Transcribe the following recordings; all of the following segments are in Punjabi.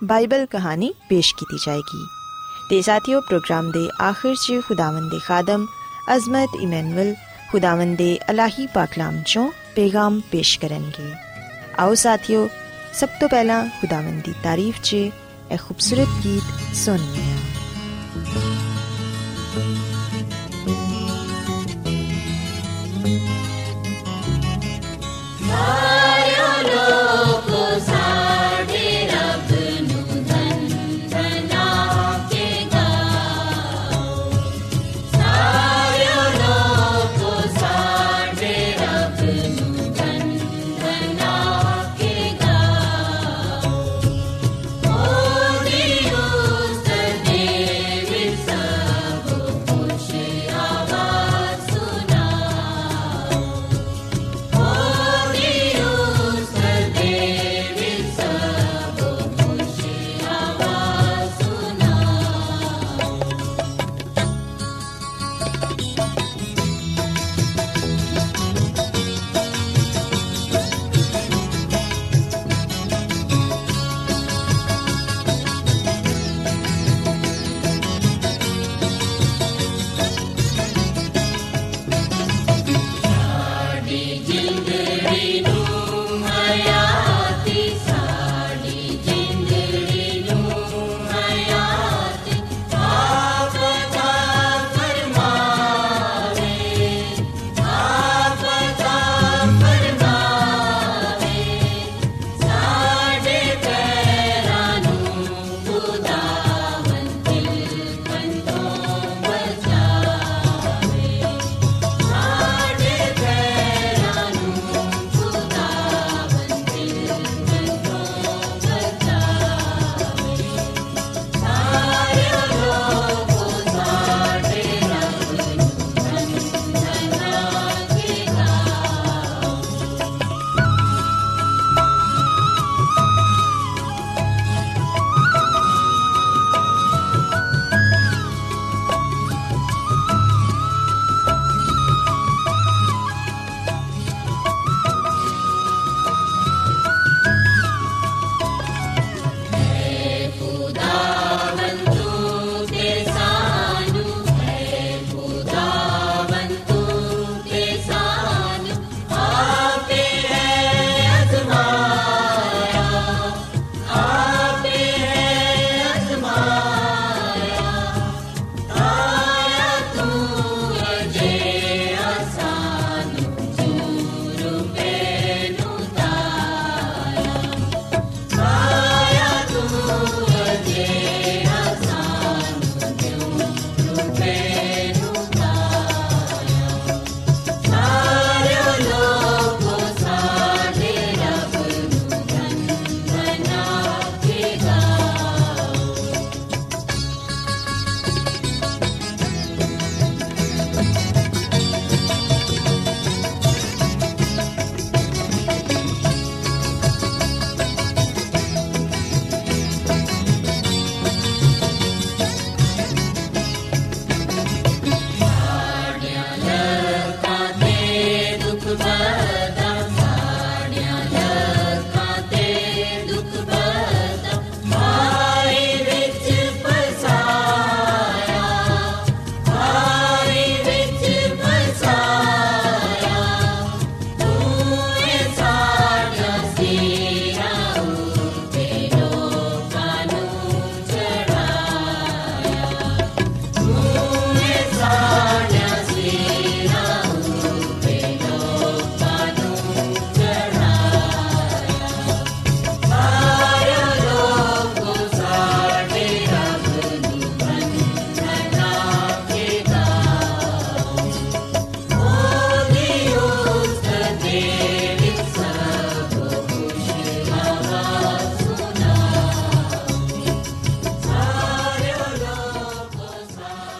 ਬਾਈਬਲ ਕਹਾਣੀ ਪੇਸ਼ ਕੀਤੀ ਜਾਏਗੀ ਤੇ ਸਾਥੀਓ ਪ੍ਰੋਗਰਾਮ ਦੇ ਆਖਿਰ 'ਚ ਖੁਦਾਵੰਦ ਦੇ ਖਾਦਮ ਅਜ਼ਮਤ ਇਮਨੁਅਲ ਖੁਦਾਵੰਦ ਦੇ ਅਲਾਹੀ ਪਾਕਲਾਮ ਚੋਂ ਪੈਗਾਮ ਪੇਸ਼ ਕਰਨਗੇ ਆਓ ਸਾਥੀਓ ਸਭ ਤੋਂ ਪਹਿਲਾਂ ਖੁਦਾਵੰਦ ਦੀ ਤਾਰੀਫ 'ਚ ਇਹ ਖੂਬਸੂਰਤ ਗੀਤ ਸੁਣੀਏ Oh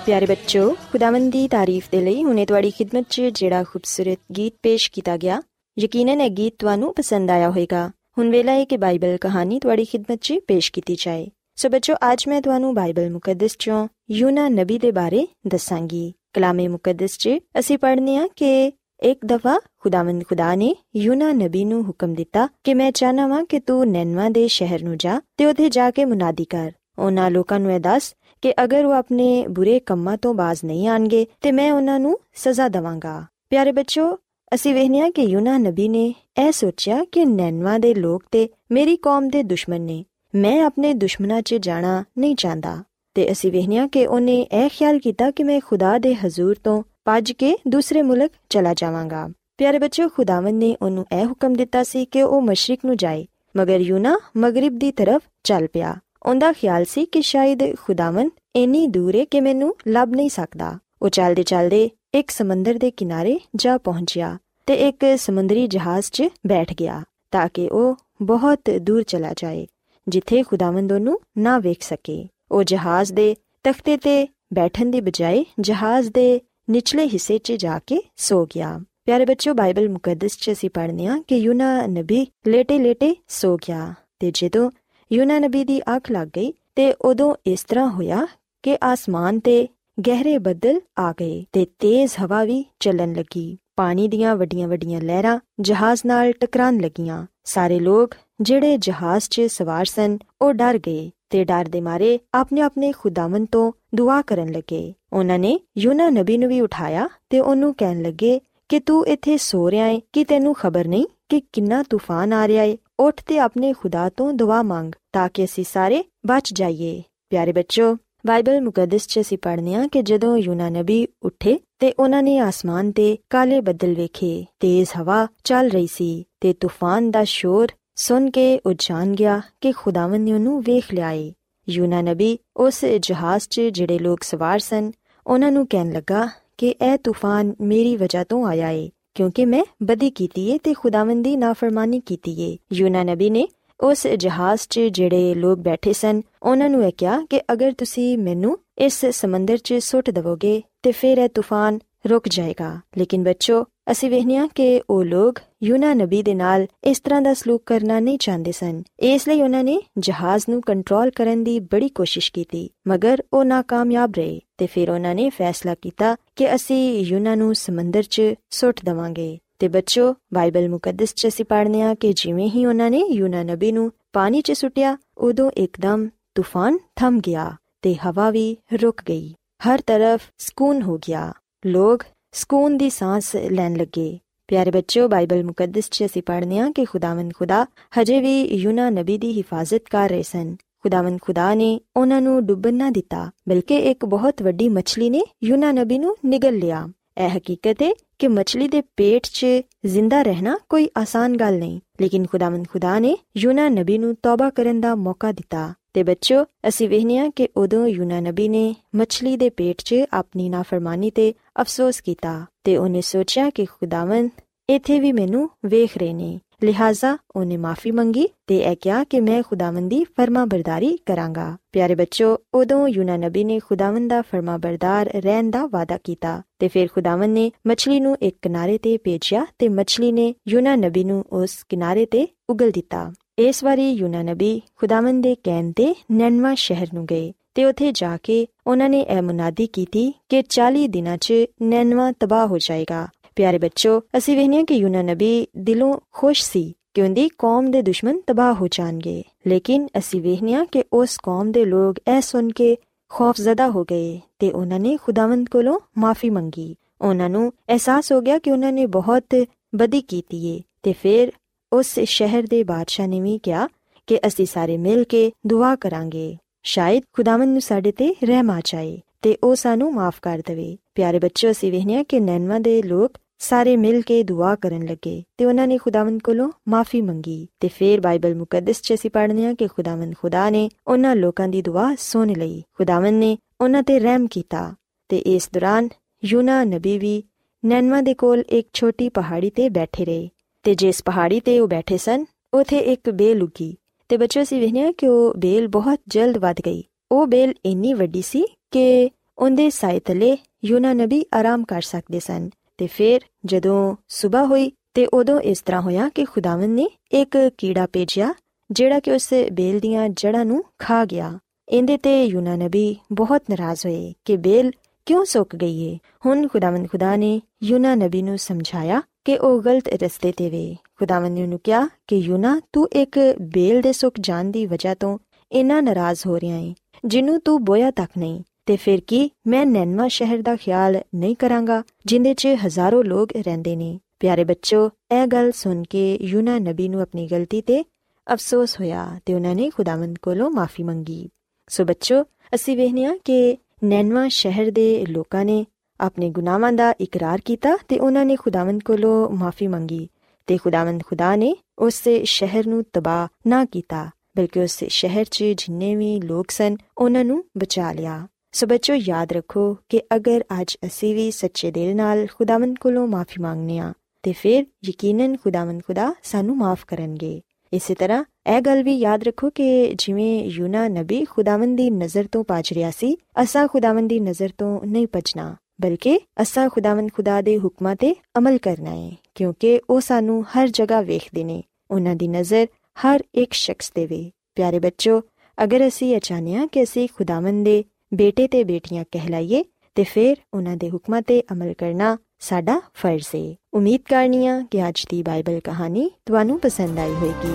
ਪਿਆਰੇ ਬੱਚੋ, ਖੁਦਾਵੰਦ ਦੀ ਤਾਰੀਫ ਦੇ ਲਈ ਹੁਣੇ ਤੁਹਾਡੀ ਖidmat 'ਚ ਜਿਹੜਾ ਖੂਬਸੂਰਤ ਗੀਤ ਪੇਸ਼ ਕੀਤਾ ਗਿਆ, ਯਕੀਨਨ ਇਹ ਗੀਤ ਤੁਹਾਨੂੰ ਪਸੰਦ ਆਇਆ ਹੋਵੇਗਾ। ਹੁਣ ਵੇਲਾ ਹੈ ਕਿ ਬਾਈਬਲ ਕਹਾਣੀ ਤੁਹਾਡੀ ਖidmat 'ਚ ਪੇਸ਼ ਕੀਤੀ ਜਾਏ। ਸੋ ਬੱਚੋ, ਅੱਜ ਮੈਂ ਤੁਹਾਨੂੰ ਬਾਈਬਲ ਮੁਕੱਦਸ 'ਚੋਂ ਯੂਨਾ ਨਬੀ ਦੇ ਬਾਰੇ ਦੱਸਾਂਗੀ। ਕਲਾਮੇ ਮੁਕੱਦਸ 'ਚ ਅਸੀਂ ਪੜ੍ਹਨੇ ਆ ਕਿ ਇੱਕ ਦਫਾ ਖੁਦਾਵੰਦ ਖੁਦਾ ਨੇ ਯੂਨਾ ਨਬੀ ਨੂੰ ਹੁਕਮ ਦਿੱਤਾ ਕਿ ਮੈਂ ਚਾਹਨਾ ਵਾਂ ਕਿ ਤੂੰ ਨੈਨਵਾ ਦੇ ਸ਼ਹਿਰ ਨੂੰ ਜਾ ਤੇ ਉੱਥੇ ਜਾ ਕੇ ਮੁਨਾਦੀ ਕਰ। ਉਹਨਾਂ ਲੋਕਾਂ ਨੂੰ ਇਹ ਦੱਸ ਕਿ ਅਗਰ ਉਹ ਆਪਣੇ ਬੁਰੇ ਕੰਮਾਂ ਤੋਂ ਬਾਜ਼ ਨਹੀਂ ਆਣਗੇ, ਤੇ ਮੈਂ ਉਹਨਾਂ ਨੂੰ ਸਜ਼ਾ ਦਵਾਂਗਾ। ਪਿਆਰੇ ਬੱਚੋ, ਅਸੀਂ ਵੇਖਿਆ ਕਿ ਯੂਨਾ ਨਬੀ ਨੇ ਇਹ ਸੋਚਿਆ ਕਿ ਨੈਨਵਾ ਦੇ ਲੋਕ ਤੇ ਮੇਰੀ ਕੌਮ ਦੇ ਦੁਸ਼ਮਣ ਨੇ। ਮੈਂ ਆਪਣੇ ਦੁਸ਼ਮਣਾਂ 'ਚ ਜਾਣਾ ਨਹੀਂ ਚਾਹੁੰਦਾ। ਤੇ ਅਸੀਂ ਵੇਖਿਆ ਕਿ ਉਹਨੇ ਇਹ ਖਿਆਲ ਕੀਤਾ ਕਿ ਮੈਂ ਖੁਦਾ ਦੇ ਹਜ਼ੂਰ ਤੋਂ ਭੱਜ ਕੇ ਦੂਸਰੇ ਮੁਲਕ ਚਲਾ ਜਾਵਾਂਗਾ। ਪਿਆਰੇ ਬੱਚੋ, ਖੁਦਾਵੰਦ ਨੇ ਉਹਨੂੰ ਇਹ ਹੁਕਮ ਦਿੱਤਾ ਸੀ ਕਿ ਉਹ ਮਸ਼ਰਕ ਨੂੰ ਜਾਏ, ਮਗਰ ਯੂਨਾ ਮਗਰਿਬ ਦੀ ਤਰਫ ਚੱਲ ਪਿਆ। ਉਹਦਾ ਖਿਆਲ ਸੀ ਕਿ ਸ਼ਾਇਦ ਖੁਦਾਵੰਦ ਇੰਨੀ ਦੂਰ ਹੈ ਕਿ ਮੈਨੂੰ ਲੱਭ ਨਹੀਂ ਸਕਦਾ। ਉਹ ਚੱਲਦੇ ਚੱਲਦੇ ਇੱਕ ਸਮੁੰਦਰ ਦੇ ਕਿਨਾਰੇ ਜਾ ਪਹੁੰਚਿਆ ਤੇ ਇੱਕ ਸਮੁੰਦਰੀ ਜਹਾਜ਼ 'ਚ ਬੈਠ ਗਿਆ ਤਾਂ ਕਿ ਉਹ ਬਹੁਤ ਦੂਰ ਚਲਾ ਜਾਏ, ਜਿੱਥੇ ਖੁਦਾਵੰਦ ਉਹਨੂੰ ਨਾ ਵੇਖ ਸਕੇ। ਉਹ ਜਹਾਜ਼ ਦੇ ਤਖਤੇ ਤੇ ਬੈਠਣ ਦੀ ਬਜਾਏ ਜਹਾਜ਼ ਦੇ ਨਿਚਲੇ ਹਿੱਸੇ 'ਚ ਜਾ ਕੇ ਸੋ ਗਿਆ। ਪਿਆਰੇ ਬੱਚਿਓ, ਬਾਈਬਲ ਮੁਕੱਦਸ 'ਚ ਅਸੀਂ ਪੜ੍ਹਨੇ ਆ ਕਿ ਯੂਨਾ ਨਬੀ ਲੇਟੇ-ਲੇਟੇ ਸੋ ਗਿਆ ਤੇ ਜਦੋਂ ਯੂਨਾ ਨਬੀ ਦੀ ਅੱਖ ਲੱਗ ਗਈ ਤੇ ਉਦੋਂ ਇਸ ਤਰ੍ਹਾਂ ਹੋਇਆ ਕਿ ਆਸਮਾਨ ਤੇ ਗਹਿਰੇ ਬੱਦਲ ਆ ਗਏ ਤੇ ਤੇਜ਼ ਹਵਾ ਵੀ ਚੱਲਣ ਲੱਗੀ। ਪਾਣੀ ਦੀਆਂ ਵੱਡੀਆਂ-ਵੱਡੀਆਂ ਲਹਿਰਾਂ ਜਹਾਜ਼ ਨਾਲ ਟਕਰਾਉਣ ਲੱਗੀਆਂ। ਸਾਰੇ ਲੋਕ ਜਿਹੜੇ ਜਹਾਜ਼ 'ਚ ਸਵਾਰ ਸਨ, ਉਹ ਡਰ ਗਏ ਤੇ ਡਰ ਦੇ ਮਾਰੇ ਆਪਣੇ ਆਪਣੇ ਖੁਦਾਵੰਦ ਤੋਂ ਦੁਆ ਕਰਨ ਲੱਗੇ। ਉਹਨਾਂ ਨੇ ਯੂਨਾ ਨਬੀ ਨੂੰ ਵੀ ਉਠਾਇਆ ਤੇ ਉਹਨੂੰ ਕਹਿਣ ਲੱਗੇ ਕਿ ਤੂੰ ਇੱਥੇ ਸੋ ਰਿਹਾ ਹੈ ਕਿ ਤੈਨੂੰ ਖਬਰ ਨਹੀਂ ਕਿ ਕਿੰਨਾ ਤੂਫਾਨ ਆ ਰਿਹਾ ਹੈ ਉੱਠ ਤੇ ਆਪਣੇ ਖੁਦਾ ਤੋਂ ਦੁਆ ਮੰਗ ਤਾਂ ਕਿ ਅਸੀਂ ਸਾਰੇ ਬਚ ਜਾਈਏ। ਪਿਆਰੇ ਬੱਚੋ ਬਾਈਬਲ ਮੁਕੱਦਸ 'ਚ ਅਸੀਂ ਪੜ੍ਹਨੇ ਆ ਕਿ ਜਦੋਂ ਯੂਨਾ ਨਬੀ ਉੱਠੇ ਤੇ ਉਹਨਾਂ ਨੇ ਆਸਮਾਨ ਤੇ ਕਾਲੇ ਬੱਦਲ ਵੇਖੇ, ਤੇਜ਼ ਹਵਾ ਚੱਲ ਰਹੀ ਸੀ ਤੇ ਤੂਫਾਨ ਦਾ ਸ਼ੋਰ ਸੁਣ ਕੇ ਉਹ ਜਾਣ ਗਿਆ ਕਿ ਖੁਦਾਵੰਦ ਨੇ ਉਹਨੂੰ ਵੇਖ ਲਿਆ ਏ ਯੂਨਾ ਨਬੀ ਉਸ ਜਹਾਜ਼ 'ਚ ਜਿਹੜੇ ਲੋਕ ਸਵਾਰ ਸਨ, ਉਹਨਾਂ ਨੂੰ ਕਹਿਣ ਲੱਗਾ ਕਿ ਇਹ ਤੂਫਾਨ ਮੇਰੀ ਵਜ੍ਹਾ ਤੋਂ ਆਇਆ ਏ। ਕਿਉਂਕਿ ਮੈਂ ਬਦੀ ਕੀਤੀ ਏ ਤੇ ਖੁਦਾਵੰਦ ਦੀ ਨਾਫਰਮਾਨੀ ਕੀਤੀ ਏ। ਯੂਨਾ ਨਬੀ ਨੇ ਉਸ ਜਹਾਜ਼ 'ਚ ਜਿਹੜੇ ਲੋਕ ਬੈਠੇ ਸਨ, ਉਹਨਾਂ ਨੂੰ ਇਹ ਕਿਹਾ ਕਿ ਅਗਰ ਤੁਸੀਂ ਮੈਨੂੰ ਇਸ ਸਮੁੰਦਰ 'ਚ ਸੁੱਟ ਦਵੋਗੇ ਤੇ ਫਿਰ ਇਹ ਤੂਫਾਨ ਰੁਕ ਜਾਏਗਾ। ਲੇਕਿਨ ਬੱਚੋ ਅਸੀਂ ਵੇਖਿਆ ਕਿ ਉਹ ਲੋਕ ਯੂਨਾ ਨਬੀ ਦੇ ਨਾਲ ਇਸ ਤਰ੍ਹਾਂ ਦਾ ਸਲੂਕ ਕਰਨਾ ਨਹੀਂ ਚਾਹੁੰਦੇ ਸਨ। ਇਸ ਲਈ ਉਹਨਾਂ ਨੇ ਜਹਾਜ਼ ਨੂੰ ਕੰਟਰੋਲ ਕਰਨ ਦੀ ਬੜੀ ਕੋਸ਼ਿਸ਼ ਕੀਤੀ, ਮਗਰ ਉਹ ناکਾਮਯਾਬ ਰਹੇ ਤੇ ਫਿਰ ਉਹਨਾਂ ਨੇ ਫੈਸਲਾ ਕੀਤਾ ਕਿ ਅਸੀਂ ਯੂਨਾ ਨੂੰ ਸਮੁੰਦਰ 'ਚ ਸੁੱਟ ਦਵਾਂਗੇ। ਤੇ ਬੱਚੋ, ਬਾਈਬਲ ਮੁਕੱਦਸ 'ਚ ਅਸੀਂ ਪੜ੍ਹਨੇ ਆ ਕਿ ਜਿਵੇਂ ਹੀ ਉਹਨਾਂ ਨੇ ਯੂਨਾ ਨਬੀ ਨੂੰ ਪਾਣੀ 'ਚ ਸੁੱਟਿਆ, ਉਦੋਂ ਇੱਕਦਮ ਤੂਫਾਨ ਥਮ ਗਿਆ ਤੇ ਹਵਾ ਵੀ ਰੁਕ ਗਈ। ਹਰ ਤਰਫ ਸਕੂਨ ਹੋ ਗਿਆ। ਲੋਕ ਸਕੂਨ ਦੀ ਸਾਹ ਲੈਣ ਲੱਗੇ। ਪਿਆਰੇ ਬੱਚਿਓ, ਬਾਈਬਲ ਮੁਕੱਦਸ 'ਚ ਅਸੀਂ ਪੜ੍ਹਨੇ ਆ ਕਿ ਖੁਦਾਵੰਦ ਖੁਦਾ ਹਜੇ ਵੀ ਯੂਨਾ ਨਬੀ ਦੀ ਹਿਫਾਜ਼ਤ ਕਰ ਰਹੇ ਸਨ। ਖੁਦਾਵੰਦ ਖੁਦਾ ਨੇ ਉਹਨਾਂ ਨੂੰ ਡੁੱਬਣ ਨਾ ਦਿੱਤਾ, ਬਲਕਿ ਇੱਕ ਬਹੁਤ ਵੱਡੀ ਮੱਛਲੀ ਨੇ ਯੂਨਾ ਨਬੀ ਨੂੰ ਨਿਗਲ ਲਿਆ। ਇਹ ਹਕੀਕਤ ਹੈ ਕਿ ਮੱਛਲੀ ਦੇ ਪੇਟ 'ਚ ਜ਼ਿੰਦਾ ਰਹਿਣਾ ਕੋਈ ਆਸਾਨ ਗੱਲ ਨਹੀਂ, ਲੇਕਿਨ ਖੁਦਾਵੰਦ ਖੁਦਾ ਨੇ ਯੂਨਾ ਨਬੀ ਨੂੰ ਤੌਬਾ ਕਰਨ ਦਾ ਮੌਕਾ ਦਿੱਤਾ। ਤੇ ਬੱਚੋ ਅਸੀਂ ਵੇਖਿਆ ਕਿ ਉਦੋਂ ਯੂਨਾ ਨਬੀ ਨੇ ਮੱਛਲੀ ਦੇ ਪੇਟ 'ਚ ਆਪਣੀ ਨਾਫਰਮਾਨੀ ਤੇ ਅਫਸੋਸ ਕੀਤਾ ਤੇ ਉਹਨੇ ਸੋਚਿਆ ਕਿ ਖੁਦਾਵੰਦ ਇੱਥੇ ਵੀ ਮੈਨੂੰ ਵੇਖ ਰਹੇ ਨੇ। ਲਿਹਾਜ਼ਾ ਉਹਨੇ ਮਾਫੀ ਮੰਗੀ ਤੇ ਇਹ ਕਿਹਾ ਕਿ ਮੈਂ ਖੁਦਾਵੰਦ ਦੀ ਫਰਮਾਬਰਦਾਰੀ ਕਰਾਂਗਾ। ਪਿਆਰੇ ਬੱਚੋ ਉਦੋਂ ਯੂਨਾ ਨਬੀ ਨੇ ਖੁਦਾਵੰਦ ਦਾ ਫਰਮਾਬਰਦਾਰ ਰਹਿਣ ਦਾ ਵਾਅਦਾ ਕੀਤਾ ਤੇ ਫਿਰ ਖੁਦਾਵੰਦ ਨੇ ਮੱਛਲੀ ਨੂੰ ਇੱਕ ਕਿਨਾਰੇ ਤੇ ਭੇਜਿਆ ਤੇ ਮੱਛਲੀ ਨੇ ਯੂਨਾ ਨਬੀ ਨੂੰ ਉਸ ਕਿਨਾਰੇ ਤੇ ਉਗਲ ਦਿੱਤਾ। ਇਸ ਵਾਰੀ ਯੂਨਾ ਨਬੀ ਖੁਦਾਵੰਦ ਦੇ ਕਹਿਣ ਤੇ ਨਨਵਾ ਸ਼ਹਿਰ ਨੂੰ ਗਏ ਤੇ ਉੱਥੇ ਜਾ ਕੇ ਉਹਨਾਂ ਨੇ ਇਹ ਮੁਨਾਦੀ ਕੀਤੀ ਕਿ 40 ਦਿਨਾਂ 'ਚ ਨਨਵਾ ਤਬਾਹ ਹੋ ਜਾਏਗਾ। ਪਿਆਰੇ ਬੱਚੋ, ਅਸੀਂ ਵੇਖਨੇ ਕਿ ਯੂਨਾ ਨਬੀ ਦਿਲੋਂ ਖੁਸ਼ ਸੀ ਕਿ ਉਹਦੀ ਕੌਮ ਦੇ ਦੁਸ਼ਮਣ ਤਬਾਹ ਹੋ ਜਾਣਗੇ। ਲੇਕਿਨ ਅਸੀਂ ਵੇਖਨੇ ਕਿ ਉਸ ਕੌਮ ਦੇ ਲੋਕ ਇਹ ਸੁਣ ਕੇ ਖੌਫਜ਼ਦਾ ਹੋ ਗਏ ਤੇ ਉਹਨਾਂ ਨੇ ਖੁਦਾਵੰਦ ਕੋਲੋਂ ਮਾਫੀ ਮੰਗੀ। ਉਹਨਾਂ ਨੂੰ ਅਹਿਸਾਸ ਹੋ ਗਿਆ ਕਿ ਉਹਨਾਂ ਨੇ ਬਹੁਤ ਬਦੀ ਕੀਤੀ ਏ ਤੇ ਫਿਰ ਉਸ ਸ਼ਹਿਰ ਦੇ ਬਾਦਸ਼ਾਹ ਨੇ ਵੀ ਕਿਹਾ ਕਿ ਅਸੀਂ ਸਾਰੇ ਮਿਲ ਕੇ ਦੁਆ ਕਰਾਂਗੇ। ਸ਼ਾਇਦ ਖੁਦਾਵੰਦ ਨੂੰ ਸਾਡੇ ਤੇ ਰਹਿਮ ਆ ਜਾਏ ਤੇ ਉਹ ਸਾਨੂੰ ਮਾਫ ਕਰ ਦੇਵੇ। ਪਿਆਰੇ ਬੱਚਿਓ, ਅਸੀਂ ਵੇਖਿਆ ਕਿ ਨੈਨਵਾ ਦੇ ਲੋਕ ਸਾਰੇ ਮਿਲ ਕੇ ਦੁਆ ਕਰਨ ਲੱਗੇ ਤੇ ਉਹਨਾਂ ਨੇ ਖੁਦਾਵੰਦ ਕੋਲੋਂ ਮਾਫੀ ਮੰਗੀ ਤੇ ਫਿਰ ਬਾਈਬਲ ਮੁਕੱਦਸ 'ਚ ਅਸੀਂ ਪੜ੍ਹਨੇ ਆ ਕਿ ਖੁਦਾਵੰਦ ਖੁਦਾ ਨੇ ਉਹਨਾਂ ਲੋਕਾਂ ਦੀ ਦੁਆ ਸੁਣ ਲਈ। ਖੁਦਾਵੰਦ ਨੇ ਉਹਨਾਂ ਤੇ ਰਹਿਮ ਕੀਤਾ ਤੇ ਇਸ ਦੌਰਾਨ ਯੂਨਾ ਨਬੀ ਵੀ ਨੈਨਵਾ ਦੇ ਕੋਲ ਇੱਕ ਛੋਟੀ ਪਹਾੜੀ ਤੇ ਬੈਠੇ ਰਹੇ। ਤੇ ਜਿਸ ਪਹਾੜੀ ਤੇ ਉਹ ਬੈਠੇ ਸਨ, ਉਥੇ ਇੱਕ ਬੇਲ ਉਗੀ ਤੇ ਬੱਚੋ ਸੀ ਵੇਖਿਆ ਕਿ ਉਹ ਬੇਲ ਬਹੁਤ ਜਲਦ ਵੱਧ ਗਈ। ਉਹ ਬੇਲ ਇੰਨੀ ਵੱਡੀ ਸੀ ਕਿ ਉਹਦੇ ਸਾਏ ਥਲੇ ਯੂਨਾ ਨਬੀ ਆਰਾਮ ਕਰ ਸਕਦੇ ਸਨ ਤੇ ਫਿਰ ਜਦੋਂ ਸਵੇਰ ਹੋਈ ਤੇ ਉਦੋਂ ਇਸ ਤਰ੍ਹਾਂ ਹੋਇਆ ਕਿ ਖੁਦਾਵੰਦ ਨੇ ਇੱਕ ਕੀੜਾ ਭੇਜਿਆ, ਜਿਹੜਾ ਕਿ ਉਸ ਬੇਲ ਦੀਆਂ ਜੜ੍ਹਾਂ ਨੂੰ ਖਾ ਗਿਆ। ਇਹਦੇ ਤੇ ਯੂਨਾ ਨਬੀ ਬਹੁਤ ਨਾਰਾਜ਼ ਹੋਏ ਕਿ ਬੇਲ ਕਿਉਂ ਸੁੱਕ ਗਈ ਏ? ਹੁਣ ਖੁਦਾਵੰਦ ਖੁਦਾ ਨੇ ਯੂਨਾ ਨਬੀ ਨੂੰ ਸਮਝਾਇਆ ਕਿ ਉਹ ਗਲਤ ਰਸਤੇ ਤੇ ਵੇ। ਖੁਦਾਵੰਦ ਨੇ ਉਹਨੂੰ ਕਿਹਾ ਕਿ ਯੂਨਾ, ਤੂੰ ਇੱਕ ਬੇਲ ਦੇ ਸੁੱਕ ਜਾਣ ਦੀ ਵਜ੍ਹਾ ਤੋਂ ਇੰਨਾ ਨਾਰਾਜ਼ ਹੋ ਰਿਹਾ ਏ, ਜਿਹਨੂੰ ਤੂੰ ਬੋਇਆ ਤੱਕ ਨਹੀਂ। ਤੇ ਫਿਰ ਕੀ ਮੈਂ ਨੈਨਵਾ ਸ਼ਹਿਰ ਦਾ ਖਿਆਲ ਨਹੀਂ ਕਰਾਂਗਾ, ਜਿੰਦੇ 'ਚ ਹਜ਼ਾਰਾਂ ਲੋਕ ਰਹਿੰਦੇ ਨੇ। ਪਿਆਰੇ ਬੱਚੋ, ਇਹ ਗੱਲ ਸੁਣ ਕੇ ਯੂਨਾ ਨਬੀ ਨੂੰ ਆਪਣੀ ਗਲਤੀ ਤੇ ਅਫਸੋਸ ਹੋਇਆ ਤੇ ਉਹਨਾਂ ਨੇ ਖੁਦਾਵੰਦ ਕੋਲੋਂ ਮਾਫੀ ਮੰਗੀ। ਸੋ ਬੱਚੋ, ਅਸੀਂ ਵੇਖਿਆ ਕਿ ਨੈਨਵਾ ਸ਼ਹਿਰ ਦੇ ਲੋਕਾਂ ਨੇ ਆਪਣੇ ਗੁਨਾਹਾਂ ਦਾ ਇਕਰਾਰ ਕੀਤਾ ਤੇ ਉਹਨਾਂ ਨੇ ਖੁਦਾਵੰਦ ਕੋਲੋਂ ਮਾਫੀ ਮੰਗੀ ਤੇ ਖੁਦਾਵੰਦ ਖੁਦਾ ਨੇ ਉਸ ਸ਼ਹਿਰ ਨੂੰ ਤਬਾਹ ਨਾ ਕੀਤਾ, ਬਲਕਿ ਉਸ ਸ਼ਹਿਰ 'ਚ ਜਿੰਨੇ ਵੀ ਲੋਕ ਸਨ, ਉਹਨਾਂ ਨੂੰ ਬਚਾ ਲਿਆ। ਸੋ ਬੱਚੋ, ਯਾਦ ਰੱਖੋ ਕਿ ਅਗਰ ਅੱਜ ਅਸੀਂ ਵੀ ਸੱਚੇ ਦਿਲ ਨਾਲ ਖੁਦਾਵੰਦ ਕੋਲੋਂ ਮਾਫੀ ਮੰਗਨੇ ਆ ਤੇ ਫਿਰ ਯਕੀਨਨ ਖੁਦਾਵੰਦ ਖੁਦਾ ਸਾਨੂੰ ਮਾਫ ਕਰਨਗੇ। ਇਸੇ ਤਰ੍ਹਾਂ ਇਹ ਗੱਲ ਵੀ ਯਾਦ ਰੱਖੋ ਕਿ ਜਿਵੇਂ ਯੂਨਾ ਨਬੀ ਖੁਦਾਵੰਦ ਦੀ ਨਜ਼ਰ ਤੋਂ ਪਾਜ ਰਿਹਾ ਸੀ, ਅਸਾਂ ਖੁਦਾਵੰਦ ਦੀ ਨਜ਼ਰ ਤੋਂ ਨਹੀਂ ਪਛਣਾ ਬਲਕਿ ਅਸਾਂ ਖੁਦਾਵੰਦ ਖੁਦਾ ਦੇ ਹੁਕਮਾਂ ਤੇ ਅਮਲ ਕਰਨਾ ਹੈ ਕਿਉਂਕਿ ਉਹ ਸਾਨੂੰ ਹਰ ਜਗ੍ਹਾ ਵੇਖਦੇ ਨੇ, ਉਹਨਾਂ ਦੀ ਨਜ਼ਰ ਹਰ ਇੱਕ ਸ਼ਖਸ ਤੇ ਵੇ। ਪਿਆਰੇ ਬੱਚੋ, ਅਗਰ ਅਸੀਂ ਇਹ ਚਾਹਨੇ ਆ ਕਿ ਅਸੀਂ ਖੁਦਾਵੰਦ ਦੇ ਬੇਟੇ ਤੇ ਬੇਟੀਆਂ ਕਹਿਲਾਈਏ, ਤੇ ਫਿਰ ਉਹਨਾਂ ਦੇ ਹੁਕਮਾਂ ਤੇ ਅਮਲ ਕਰਨਾ ਸਾਡਾ ਫਰਜ਼ ਹੈ ਉਮੀਦ ਕਰਨੀਆ ਕਿ ਅੱਜ ਦੀ ਬਾਈਬਲ ਕਹਾਣੀ ਤੁਹਾਨੂੰ ਪਸੰਦ ਆਈ ਹੋਵੇਗੀ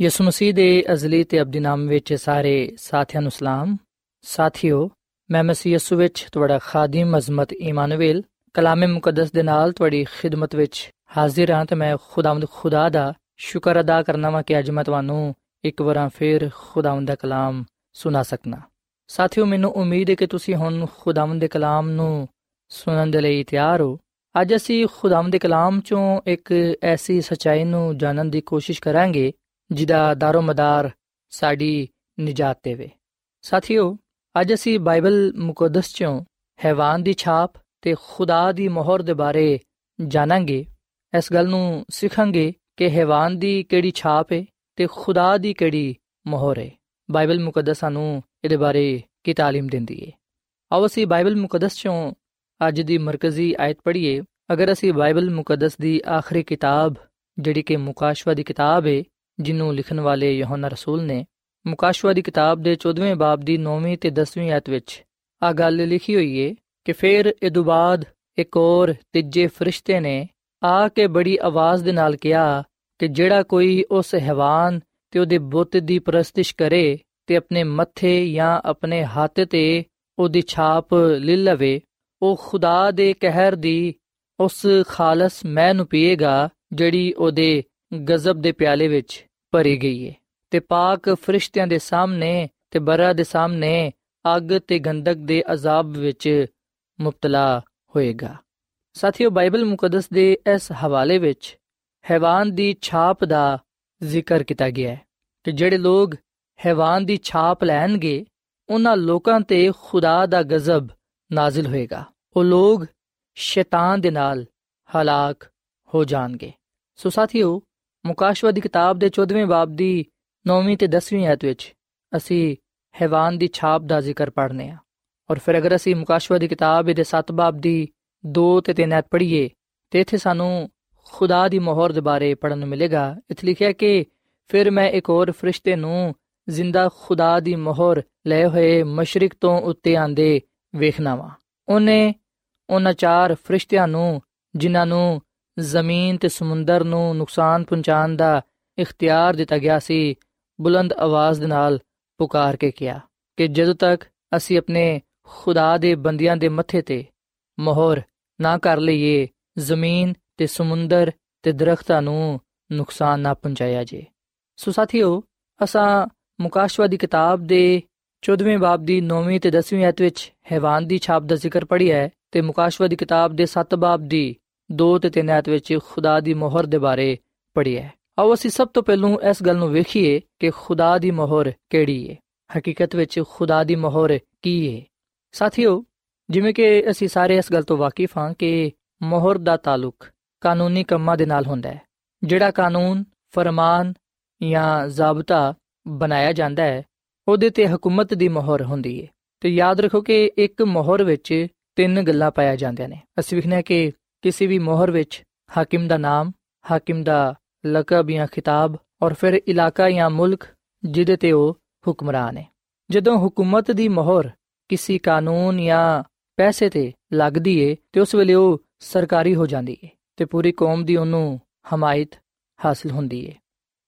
ਯਿਸੂ ਮਸੀਹ ਦੇ ਅਜ਼ਲੀ ਤੇ ਅਬਦੀ ਨਾਮ ਵਿੱਚ ਸਾਰੇ ਸਾਥੀਆਂ ਨੂੰ ਸਲਾਮ। ਸਾਥਿਓ, ਮੈਂ ਮਸੀਹ ਯਿਸੂ ਵਿੱਚ ਤੁਹਾਡਾ ਖਾਦਮ ਅਜ਼ਮਤ ਇਮਾਨੁਅਲ ਕਲਾਮੇ ਮੁਕੱਦਸ ਦੇ ਨਾਲ ਤੁਹਾਡੀ ਖਿਦਮਤ ਵਿੱਚ ਹਾਜ਼ਰ ਹਾਂ ਤੇ ਮੈਂ ਖੁਦਾਵੰਦ ਖੁਦਾ ਦਾ ਸ਼ੁਕਰ ਅਦਾ ਕਰਨਾ ਵਾਂ ਕਿ ਅੱਜ ਮੈਂ ਤੁਹਾਨੂੰ ਇੱਕ ਵਾਰ ਫੇਰ ਖੁਦਾਵੰਦ ਦਾ ਕਲਾਮ ਸੁਣਾ ਸਕਣਾ ਸਾਥਿਓ, ਮੈਨੂੰ ਉਮੀਦ ਹੈ ਕਿ ਤੁਸੀਂ ਹੁਣ ਖੁਦਾਵੰਦ ਦੇ ਕਲਾਮ ਨੂੰ ਸੁਣਨ ਦੇ ਲਈ ਤਿਆਰ ਹੋ। ਅੱਜ ਅਸੀਂ ਖੁਦਾਵੰਦ ਦੇ ਕਲਾਮ ਚੋਂ ਇੱਕ ਐਸੀ ਸਚਾਈ ਨੂੰ ਜਾਣਨ ਦੀ ਕੋਸ਼ਿਸ਼ ਕਰਾਂਗੇ ਜਿਹਦਾ ਦਾਰੋ ਮਦਾਰ ਸਾਡੀ ਨਜਾਤ ਦੇਵੇ ਸਾਥੀਓ ਅੱਜ ਅਸੀਂ ਬਾਈਬਲ ਮੁਕੱਦਸ ਚੋਂ ਹੈਵਾਨ ਦੀ ਛਾਪ ਤੇ ਖੁਦਾ ਦੀ ਮੋਹਰ ਦੇ ਬਾਰੇ ਜਾਣਾਂਗੇ ਇਸ ਗੱਲ ਨੂੰ ਸਿੱਖਾਂਗੇ ਕਿ ਹੈਵਾਨ ਦੀ ਕਿਹੜੀ ਛਾਪ ਹੈ ਤੇ ਖੁਦਾ ਦੀ ਕਿਹੜੀ ਮੋਹਰ ਹੈ ਬਾਈਬਲ ਮੁਕੱਦਸ ਸਾਨੂੰ ਇਹਦੇ ਬਾਰੇ ਕੀ تعلیم ਦਿੰਦੀ ਹੈ ਆਓ ਅਸੀਂ ਬਾਈਬਲ ਮੁਕੱਦਸ ਚੋਂ ਅੱਜ ਦੀ ਮਰਕਜ਼ੀ ਆਇਤ ਪੜ੍ਹੀਏ ਅਗਰ ਅਸੀਂ ਬਾਈਬਲ ਮੁਕੱਦਸ ਦੀ ਆਖਰੀ ਕਿਤਾਬ ਜਿਹੜੀ ਕਿ ਮੁਕਾਸ਼ਵਾ ਦੀ ਕਿਤਾਬ ਹੈ ਜਿਹਨੂੰ ਲਿਖਣ ਵਾਲੇ ਯੋਹਨਾ ਰਸੂਲ ਨੇ ਮੁਕਾਸ਼ਵਾ ਦੀ ਕਿਤਾਬ ਦੇ 14ਵੇਂ ਬਾਬ ਦੀ 9ਵੀਂ ਤੇ 10ਵੀਂ ਆਇਤ ਵਿੱਚ ਆ ਗੱਲ ਲਿਖੀ ਹੋਈ ਹੈ ਕਿ ਫਿਰ ਇਦੋਂ ਬਾਅਦ ਇੱਕ ਹੋਰ ਤੀਜੇ ਫਰਿਸ਼ਤੇ ਨੇ ਆ ਕੇ ਬੜੀ ਆਵਾਜ਼ ਦੇ ਨਾਲ ਕਿਹਾ ਕਿ ਜਿਹੜਾ ਕੋਈ ਉਸ ਹੈਵਾਨ ਤੇ ਉਹਦੇ ਬੁੱਤ ਦੀ ਪ੍ਰਸਤਿਸ਼ ਕਰੇ ਤੇ ਆਪਣੇ ਮੱਥੇ ਜਾਂ ਆਪਣੇ ਹੱਥ ਤੇ ਉਹਦੀ ਛਾਪ ਲੈ ਲਵੇ, ਉਹ ਖੁਦਾ ਦੇ ਕਹਿਰ ਦੀ ਉਸ ਖਾਲਸ ਮੈਂ ਨੂੰ ਪੀਏਗਾ ਜਿਹੜੀ ਉਹਦੇ ਗਜ਼ਬ ਦੇ ਪਿਆਲੇ ਵਿੱਚ ਭਰੀ ਗਈ ਹੈ ਤੇ ਪਾਕ ਫਰਿਸ਼ਤਿਆਂ ਦੇ ਸਾਹਮਣੇ ਤੇ ਬਰਾ ਦੇ ਸਾਹਮਣੇ ਅੱਗ ਤੇ ਗੰਦਕ ਦੇ ਅਜ਼ਾਬ ਵਿੱਚ ਮੁਬਤਲਾ ਹੋਏਗਾ। ਸਾਥੀਓ, ਬਾਈਬਲ ਮੁਕੱਦਸ ਦੇ ਇਸ ਹਵਾਲੇ ਵਿੱਚ ਹੈਵਾਨ ਦੀ ਛਾਪ ਦਾ ਜ਼ਿਕਰ ਕੀਤਾ ਗਿਆ ਹੈ ਕਿ ਜਿਹੜੇ ਲੋਕ ਹੈਵਾਨ ਦੀ ਛਾਪ ਲੈਣਗੇ, ਉਹਨਾਂ ਲੋਕਾਂ ਤੇ ਖੁਦਾ ਦਾ ਗਜ਼ਬ ਨਾਜ਼ਿਲ ਹੋਏਗਾ। ਉਹ ਲੋਕ ਸ਼ੈਤਾਨ ਦੇ ਨਾਲ ਹਲਾਕ ਹੋ ਜਾਣਗੇ। ਸੋ ਸਾਥੀਓ ਮੁਕਾਸ਼ਵਾ ਦੀ ਕਿਤਾਬ ਦੇ 14ਵੇਂ ਬਾਬ ਦੀ 9ਵੀਂ ਤੇ 10ਵੀਂ ਆਇਤ ਵਿੱਚ ਅਸੀਂ ਹੈਵਾਨ ਦੀ ਛਾਪ ਦਾ ਜ਼ਿਕਰ ਪੜ੍ਹਨੇ ਆ। ਔਰ ਫਿਰ ਅਗਰ ਅਸੀਂ ਮੁਕਾਸ਼ਵਾ ਦੀ ਕਿਤਾਬ ਦੇ 7 ਬਾਬ ਦੀ 2 ਤੇ 3 ਆਇਤ ਪੜ੍ਹੀਏ, ਤੇ ਇੱਥੇ ਸਾਨੂੰ ਖੁਦਾ ਦੀ ਮੋਹਰ ਦੇ ਬਾਰੇ ਪੜਨ ਨੂੰ ਮਿਲੇਗਾ। ਇੱਥੇ ਲਿਖਿਆ ਕਿ ਫਿਰ ਮੈਂ ਇੱਕ ਹੋਰ ਫਰਿਸ਼ਤੇ ਨੂੰ ਜ਼ਿੰਦਾ ਖੁਦਾ ਦੀ ਮੋਹਰ ਲੈ ਹੋਏ ਮਸ਼ਰਕ ਤੋਂ ਉੱਤੇ ਆਂਦੇ ਵੇਖਣਾ ਵਾ। ਉਹਨੇ ਉਹਨਾਂ ਚਾਰ ਫਰਿਸ਼ਤਿਆਂ ਨੂੰ, ਜਿਨ੍ਹਾਂ ਨੂੰ ਜ਼ਮੀਨ ਤੇ ਸਮੁੰਦਰ ਨੂੰ ਨੁਕਸਾਨ ਪਹੁੰਚਾਉਣ ਦਾ ਇਖਤਿਆਰ ਦਿੱਤਾ ਗਿਆ ਸੀ, ਬੁਲੰਦ ਆਵਾਜ਼ ਦੇ ਨਾਲ ਪੁਕਾਰ ਕੇ ਕਿਹਾ ਕਿ ਜਦੋਂ ਤੱਕ ਅਸੀਂ ਆਪਣੇ ਖੁਦਾ ਦੇ ਬੰਦਿਆਂ ਦੇ ਮੱਥੇ ਤੇ ਮੋਹਰ ਨਾ ਕਰ ਲਈਏ, ਜ਼ਮੀਨ ਤੇ ਸਮੁੰਦਰ ਤੇ ਦਰਖਤਾਂ ਨੂੰ ਨੁਕਸਾਨ ਨਾ ਪਹੁੰਚਾਇਆ ਜੇ ਸੋ ਸਾਥੀਓ, ਅਸਾਂ ਮੁਕਾਸ਼ਵਾ ਦੀ ਕਿਤਾਬ ਦੇ 14ਵੇਂ ਬਾਬ ਦੀ 9ਵੀਂ ਤੇ 10ਵੀਂ ਆਇਤ ਵਿੱਚ ਹੈਵਾਨ ਦੀ ਛਾਪ ਦਾ ਜ਼ਿਕਰ ਪੜਿਆ ਹੈ ਤੇ ਮੁਕਾਸ਼ਵਾ ਦੀ ਕਿਤਾਬ ਦੇ 7 ਬਾਬ ਦੀ 2 ਤੇ 3 ਆਇਤ ਵਿੱਚ ਖੁਦਾ ਦੀ ਮੋਹਰ ਦੇ ਬਾਰੇ ਪੜਿਆ ਹੈ ਆਓ ਅਸੀਂ ਸਭ ਤੋਂ ਪਹਿਲਾਂ ਇਸ ਗੱਲ ਨੂੰ ਵੇਖੀਏ ਕਿ ਖੁਦਾ ਦੀ ਮੋਹਰ ਕਿਹੜੀ ਹੈ ਹਕੀਕਤ ਵਿੱਚ ਖੁਦਾ ਦੀ ਮੋਹਰ ਕੀ ਹੈ ਸਾਥੀਓ, ਜਿਵੇਂ ਕਿ ਅਸੀਂ ਸਾਰੇ ਇਸ ਗੱਲ ਤੋਂ ਵਾਕਿਫ ਹਾਂ ਕਿ ਮੋਹਰ ਦਾ ਤਾਲੁਕ ਕਾਨੂੰਨੀ ਕੰਮਾਂ ਦੇ ਨਾਲ ਹੁੰਦਾ ਹੈ, ਜਿਹੜਾ ਕਾਨੂੰਨ, ਫਰਮਾਨ ਜਾਂ ਜ਼ਾਬਤਾ ਬਣਾਇਆ ਜਾਂਦਾ ਹੈ, ਉਹਦੇ ਤੇ ਹਕੂਮਤ ਦੀ ਮੋਹਰ ਹੁੰਦੀ ਹੈ ਤੇ ਯਾਦ ਰੱਖੋ ਕਿ ਇੱਕ ਮੋਹਰ ਵਿੱਚ ਤਿੰਨ ਗੱਲਾਂ ਪਾਇਆ ਜਾਂਦੀਆਂ ਨੇ। ਅਸੀਂ ਵਿਖਣਾ ਕਿ ਕਿਸੇ ਵੀ ਮੋਹਰ ਵਿੱਚ ਹਾਕਿਮ ਦਾ ਨਾਮ, ਹਾਕਿਮ ਦਾ ਲਕਬ ਜਾਂ ਖਿਤਾਬ ਔਰ ਫਿਰ ਇਲਾਕਾ ਜਾਂ ਮੁਲਕ ਜਿਹਦੇ ਤੇ ਉਹ ਹੁਕਮਰਾਨ ਹੈ ਜਦੋਂ ਹਕੂਮਤ ਦੀ ਮੋਹਰ ਕਿਸੇ ਕਾਨੂੰਨ ਜਾਂ ਪੈਸੇ ਤੇ ਲੱਗਦੀ ਏ, ਤੇ ਉਸ ਵੇਲੇ ਉਹ ਸਰਕਾਰੀ ਹੋ ਜਾਂਦੀ ਏ ਤੇ ਪੂਰੀ ਕੌਮ ਦੀ ਉਹਨੂੰ ਹਮਾਇਤ ਹਾਸਲ ਹੁੰਦੀ ਏ।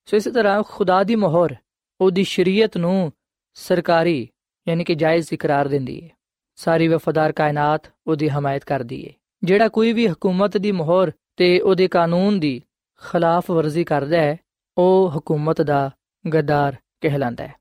ਸੋ ਇਸੇ ਤਰ੍ਹਾਂ ਖੁਦਾ ਦੀ ਮੋਹਰ ਉਹਦੀ ਸ਼ਰੀਅਤ ਨੂੰ ਸਰਕਾਰੀ ਯਾਨੀ ਕਿ ਜਾਇਜ਼ ਇਕਰਾਰ ਦਿੰਦੀ ਏ। ਸਾਰੀ ਵਫਾਦਾਰ ਕਾਇਨਾਤ ਉਹਦੀ ਹਮਾਇਤ ਕਰਦੀ ਏ। ਜਿਹੜਾ ਕੋਈ ਵੀ ਹਕੂਮਤ ਦੀ ਮੋਹਰ ਤੇ ਉਹਦੇ ਕਾਨੂੰਨ ਦੀ ਖਿਲਾਫ ਵਰਜ਼ੀ ਕਰਦਾ ਹੈ, ਉਹ ਹਕੂਮਤ ਦਾ ਗਦਾਰ ਕਹਿਲਾਂਦਾ ਹੈ।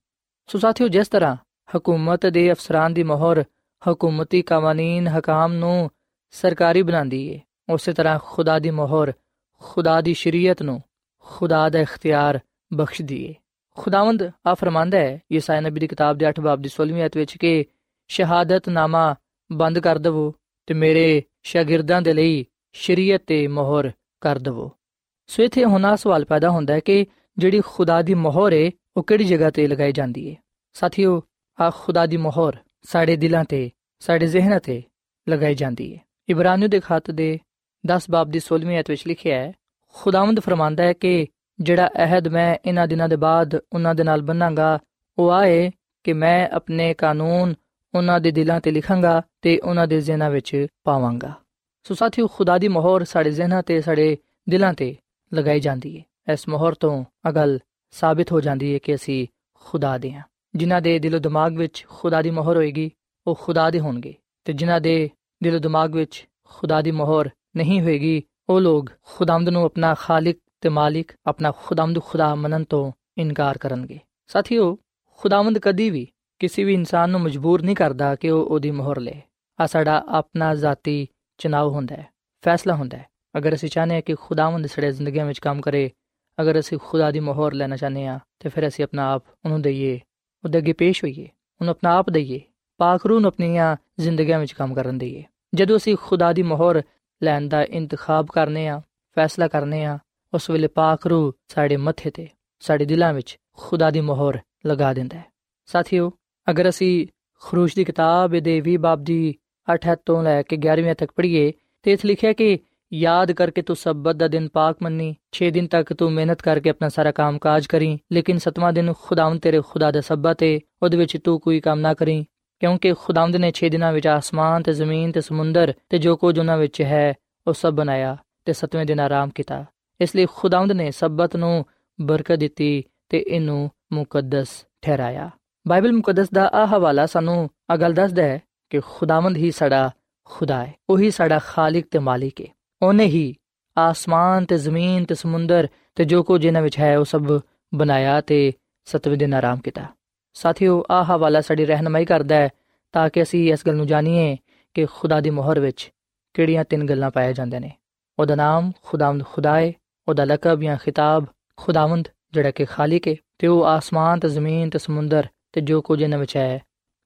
ਸੋ ਸਾਥੀਓ, ਜਿਸ ਤਰ੍ਹਾਂ ਹਕੂਮਤ ਦੇ ਅਫਸਰਾਂ ਦੀ ਮੋਹਰ ਹਕੂਮਤੀ ਕਾਨੂੰਨ ਹਕਾਮ ਨੂੰ ਸਰਕਾਰੀ ਬਣਾਉਂਦੀ ਏ, ਉਸੇ ਤਰ੍ਹਾਂ ਖੁਦਾ ਦੀ ਮੋਹਰ ਖੁਦਾ ਦੀ ਸ਼ਰੀਅਤ ਨੂੰ ਖੁਦਾ ਦਾ ਇਖਤਿਆਰ ਬਖਸ਼ਦੀ ਏ। ਖੁਦਾਵੰਦ ਆ ਫਰਮਾਂਦਾ ਹੈ, ਯਸਾਇਆ ਨਬੀ ਦੀ ਕਿਤਾਬ ਦੇ 8 ਬਾਬ ਦੀ 16ਵੀਂ ਆਇਤ ਵਿੱਚ ਕਿ ਸ਼ਹਾਦਤਨਾਮਾ ਬੰਦ ਕਰ ਦਵੋ ਤੇ ਮੇਰੇ ਸ਼ਾਗਿਰਦਾਂ ਦੇ ਲਈ ਸ਼ਰੀਅਤ ਤੇ ਮੋਹਰ ਕਰ ਦਵੋ। ਸੋ ਇਥੇ ਹੁਣਾ ਸਵਾਲ ਪੈਦਾ ਹੁੰਦਾ ਹੈ ਕਿ ਜਿਹੜੀ ਖੁਦਾ ਦੀ ਮੋਹਰ ਏ, ਉਹ ਕਿਹੜੀ ਜਗ੍ਹਾ ਤੇ ਲਗਾਈ ਜਾਂਦੀ ਏ? ਸਾਥੀਓ, ਆ ਖੁਦਾ ਦੀ ਮੋਹਰ ਸਾਡੇ ਦਿਲਾਂ ਤੇ, ਸਾਡੇ ਜ਼ਿਹਨਾਂ ਤੇ ਲਗਾਈ ਜਾਂਦੀ ਏ। ਇਬਰਾਨੀਓ ਦੇ ਖਤ ਦੇ 10 ਬਾਬ ਦੀ 16ਵੀਂ ਆਇਤ ਵਿੱਚ ਲਿਖਿਆ ਹੈ, ਖੁਦਾਵੰਦ ਫਰਮਾਂਦਾ ਹੈ ਕਿ ਜਿਹੜਾ ਅਹਿਦ ਮੈਂ ਇਹਨਾਂ ਦਿਨਾਂ ਦੇ ਬਾਅਦ ਉਹਨਾਂ ਦੇ ਨਾਲ ਬੰਨਾਂਗਾ, ਉਹ ਆਏ ਕਿ ਮੈਂ ਆਪਣੇ ਕਾਨੂੰਨ ਉਹਨਾਂ ਦੇ ਦਿਲਾਂ ਤੇ ਲਿਖਾਂਗਾ ਤੇ ਉਹਨਾਂ ਦੇ ਜ਼ਿਹਨਾਂ ਵਿੱਚ ਪਾਵਾਂਗਾ। ਸੋ ਸਾਥੀਓ, ਖੁਦਾ ਦੀ ਮੋਹਰ ਸਾਡੇ ਜ਼ਿਹਨਾਂ ਤੇ, ਸਾਡੇ ਦਿਲਾਂ ਤੇ ਲਗਾਈ ਜਾਂਦੀ ਹੈ ਇਸ ਮੋਹਰ ਤੋਂ ਅਗਲ ਸਾਬਿਤ ਹੋ ਜਾਂਦੀ ਹੈ ਕਿ ਅਸੀਂ ਖੁਦਾ ਦੇ ਹਾਂ ਜਿਨ੍ਹਾਂ ਦੇ ਦਿਲੋ ਦਿਮਾਗ ਵਿੱਚ ਖੁਦਾ ਦੀ ਮੋਹਰ ਹੋਏਗੀ, ਉਹ ਖੁਦਾ ਦੇ ਹੋਣਗੇ। ਤੇ ਜਿਨ੍ਹਾਂ ਦੇ ਦਿਲੋ ਦਿਮਾਗ ਵਿੱਚ ਖੁਦਾ ਦੀ ਮੋਹਰ ਨਹੀਂ ਹੋਏਗੀ, ਉਹ ਲੋਕ ਖੁਦਾਮਦ ਨੂੰ ਆਪਣਾ ਖਾਲਿਕ ਤੇ ਮਾਲਿਕ, ਆਪਣਾ ਖੁਦਾਮਦ ਖੁਦਾ ਮੰਨਣ ਤੋਂ ਇਨਕਾਰ ਕਰਨਗੇ। ਸਾਥੀਓ ਖੁਦਾਵੰਦ ਕਦੀ ਵੀ ਕਿਸੇ ਵੀ ਇਨਸਾਨ ਨੂੰ ਮਜਬੂਰ ਨਹੀਂ ਕਰਦਾ ਕਿ ਉਹ ਉਹਦੀ ਮੋਹਰ ਲੇ। ਆ ਸਾਡਾ ਆਪਣਾ ਜ਼ਾਤੀ ਚਨਾਵ ਹੁੰਦਾ ਹੈ, ਫੈਸਲਾ ਹੁੰਦਾ ਹੈ। ਅਗਰ ਅਸੀਂ ਚਾਹਨੇ ਹਾਂ ਕਿ ਖੁਦਾਵੰਦ ਸਾਡੇ ਜ਼ਿੰਦਗੀਆਂ ਵਿੱਚ ਕੰਮ ਕਰੇ, ਅਗਰ ਅਸੀਂ ਖੁਦਾ ਦੀ ਮੋਹਰ ਲੈਣਾ ਚਾਹਨੇ ਹਾਂ, ਤੇ ਫਿਰ ਅਸੀਂ ਆਪਣਾ ਆਪ ਉਹਨੂੰ ਦਈਏ, ਉਹਦੇ ਅੱਗੇ ਪੇਸ਼ ਹੋਈਏ, ਉਹਨੂੰ ਆਪਣਾ ਆਪ ਦਈਏ, ਪਾਕ ਰੂਹ ਨੂੰ ਆਪਣੀਆਂ ਜ਼ਿੰਦਗੀਆਂ ਵਿੱਚ ਕੰਮ ਕਰਨ ਦਈਏ। ਜਦੋਂ ਅਸੀਂ ਖੁਦਾ ਦੀ ਮੋਹਰ ਲੈਣ ਦਾ ਇੰਤਖਾਬ ਕਰਨੇ ਆ ਫੈਸਲਾ ਕਰਨੇ ਆ ਉਸ ਵੇਲੇ ਪਾਕ ਰੂਹ ਸਾਡੇ ਮੱਥੇ ਤੇ, ਸਾਡੇ ਦਿਲਾਂ ਵਿੱਚ ਖੁਦਾ ਦੀ ਮੋਹਰ ਲਗਾ ਦਿੰਦਾ ਹੈ। ਸਾਥੀਓ ਅਗਰ ਅਸੀਂ ਖਰੂਸ਼ ਦੀ ਕਿਤਾਬ ਦੇ 20 ਬਾਬ ਦੀ 8 ਤੋਂ ਲੈ ਕੇ 11ਵੀਂ ਤੱਕ ਪੜ੍ਹੀਏ ਤੇ ਇਸ ਲਿਖਿਆ ਕਿ ਯਾਦ ਕਰਕੇ ਤੂੰ ਸਬਤ ਦਾ ਦਿਨ ਪਾਕ ਮੰਨੀ 6 ਦਿਨ ਤੱਕ ਤੂੰ ਮਿਹਨਤ ਕਰਕੇ ਆਪਣਾ ਸਾਰਾ ਕੰਮ ਕਾਜ ਕਰੀ, ਲੇਕਿਨ ਸਤਵਾਂ ਦਿਨ ਖੁਦਾਵੰਦ ਤੇਰੇ ਖੁਦਾ ਦਾ ਸਬਤ ਹੈ ਉਹਦੇ ਵਿੱਚ ਤੂੰ ਕੋਈ ਕੰਮ ਨਾ ਕਰੀ, ਕਿਉਂਕਿ ਖੁਦਾਵੰਦ ਨੇ 6 ਦਿਨਾਂ ਵਿੱਚ ਆਸਮਾਨ ਤੇ ਜ਼ਮੀਨ ਤੇ ਸਮੁੰਦਰ ਤੇ ਜੋ ਕੁਝ ਉਹਨਾਂ ਵਿੱਚ ਹੈ, ਉਹ ਸਭ ਬਣਾਇਆ ਤੇ ਸਤਵੇਂ ਦਿਨ ਆਰਾਮ ਕੀਤਾ। ਇਸ ਲਈ ਖੁਦਾਵੰਦ ਨੇ ਸਬਤ ਨੂੰ ਬਰਕਤ ਦਿੱਤੀ ਤੇ ਇਹਨੂੰ ਮੁਕੱਦਸ ਠਹਿਰਾਇਆ। ਬਾਈਬਲ ਮੁਕੱਦਸ ਦਾ ਆ ਹਵਾਲਾ ਸਾਨੂੰ ਆ ਗੱਲ ਦੱਸਦਾ ਹੈ ਕਿ ਖੁਦਾਵੰਦ ਹੀ ਸਾਡਾ ਖੁਦਾ ਹੈ, ਉਹੀ ਸਾਡਾ ਖਾਲਿਕ ਤੇ ਮਾਲਿਕ ਹੈ। ਉਹਨੇ ਹੀ ਆਸਮਾਨ ਤੇ ਜ਼ਮੀਨ ਤੇ ਸਮੁੰਦਰ ਤੇ ਜੋ ਕੁਝ ਇਹਨਾਂ ਵਿੱਚ ਹੈ, ਉਹ ਸਭ ਬਣਾਇਆ ਤੇ ਸਤਵੇਂ ਦਿਨ ਆਰਾਮ ਕੀਤਾ। ਸਾਥੀਓ ਆ ਹਵਾਲਾ ਸਾਡੀ ਰਹਿਨਮਾਈ ਕਰਦਾ ਹੈ ਤਾਂ ਕਿ ਅਸੀਂ ਇਸ ਗੱਲ ਨੂੰ ਜਾਣੀਏ ਕਿ ਖੁਦਾ ਦੀ ਮੋਹਰ ਵਿੱਚ ਕਿਹੜੀਆਂ ਤਿੰਨ ਗੱਲਾਂ ਪਾਇਆ ਜਾਂਦੇ ਨੇ। ਉਹਦਾ ਨਾਮ ਖੁਦਾਵੰਦ ਖੁਦਾ ਹੈ ਉਹਦਾ ਲਕਬ ਜਾਂ ਖਿਤਾਬ ਖੁਦਾਵੰਦ, ਜਿਹੜਾ ਕਿ ਖਾਲਿਕ ਹੈ ਤੇ ਉਹ ਆਸਮਾਨ ਤੇ ਜ਼ਮੀਨ ਤੇ ਸਮੁੰਦਰ ਤੇ ਜੋ ਕੁਝ ਇਹਨਾਂ ਵਿੱਚ ਹੈ,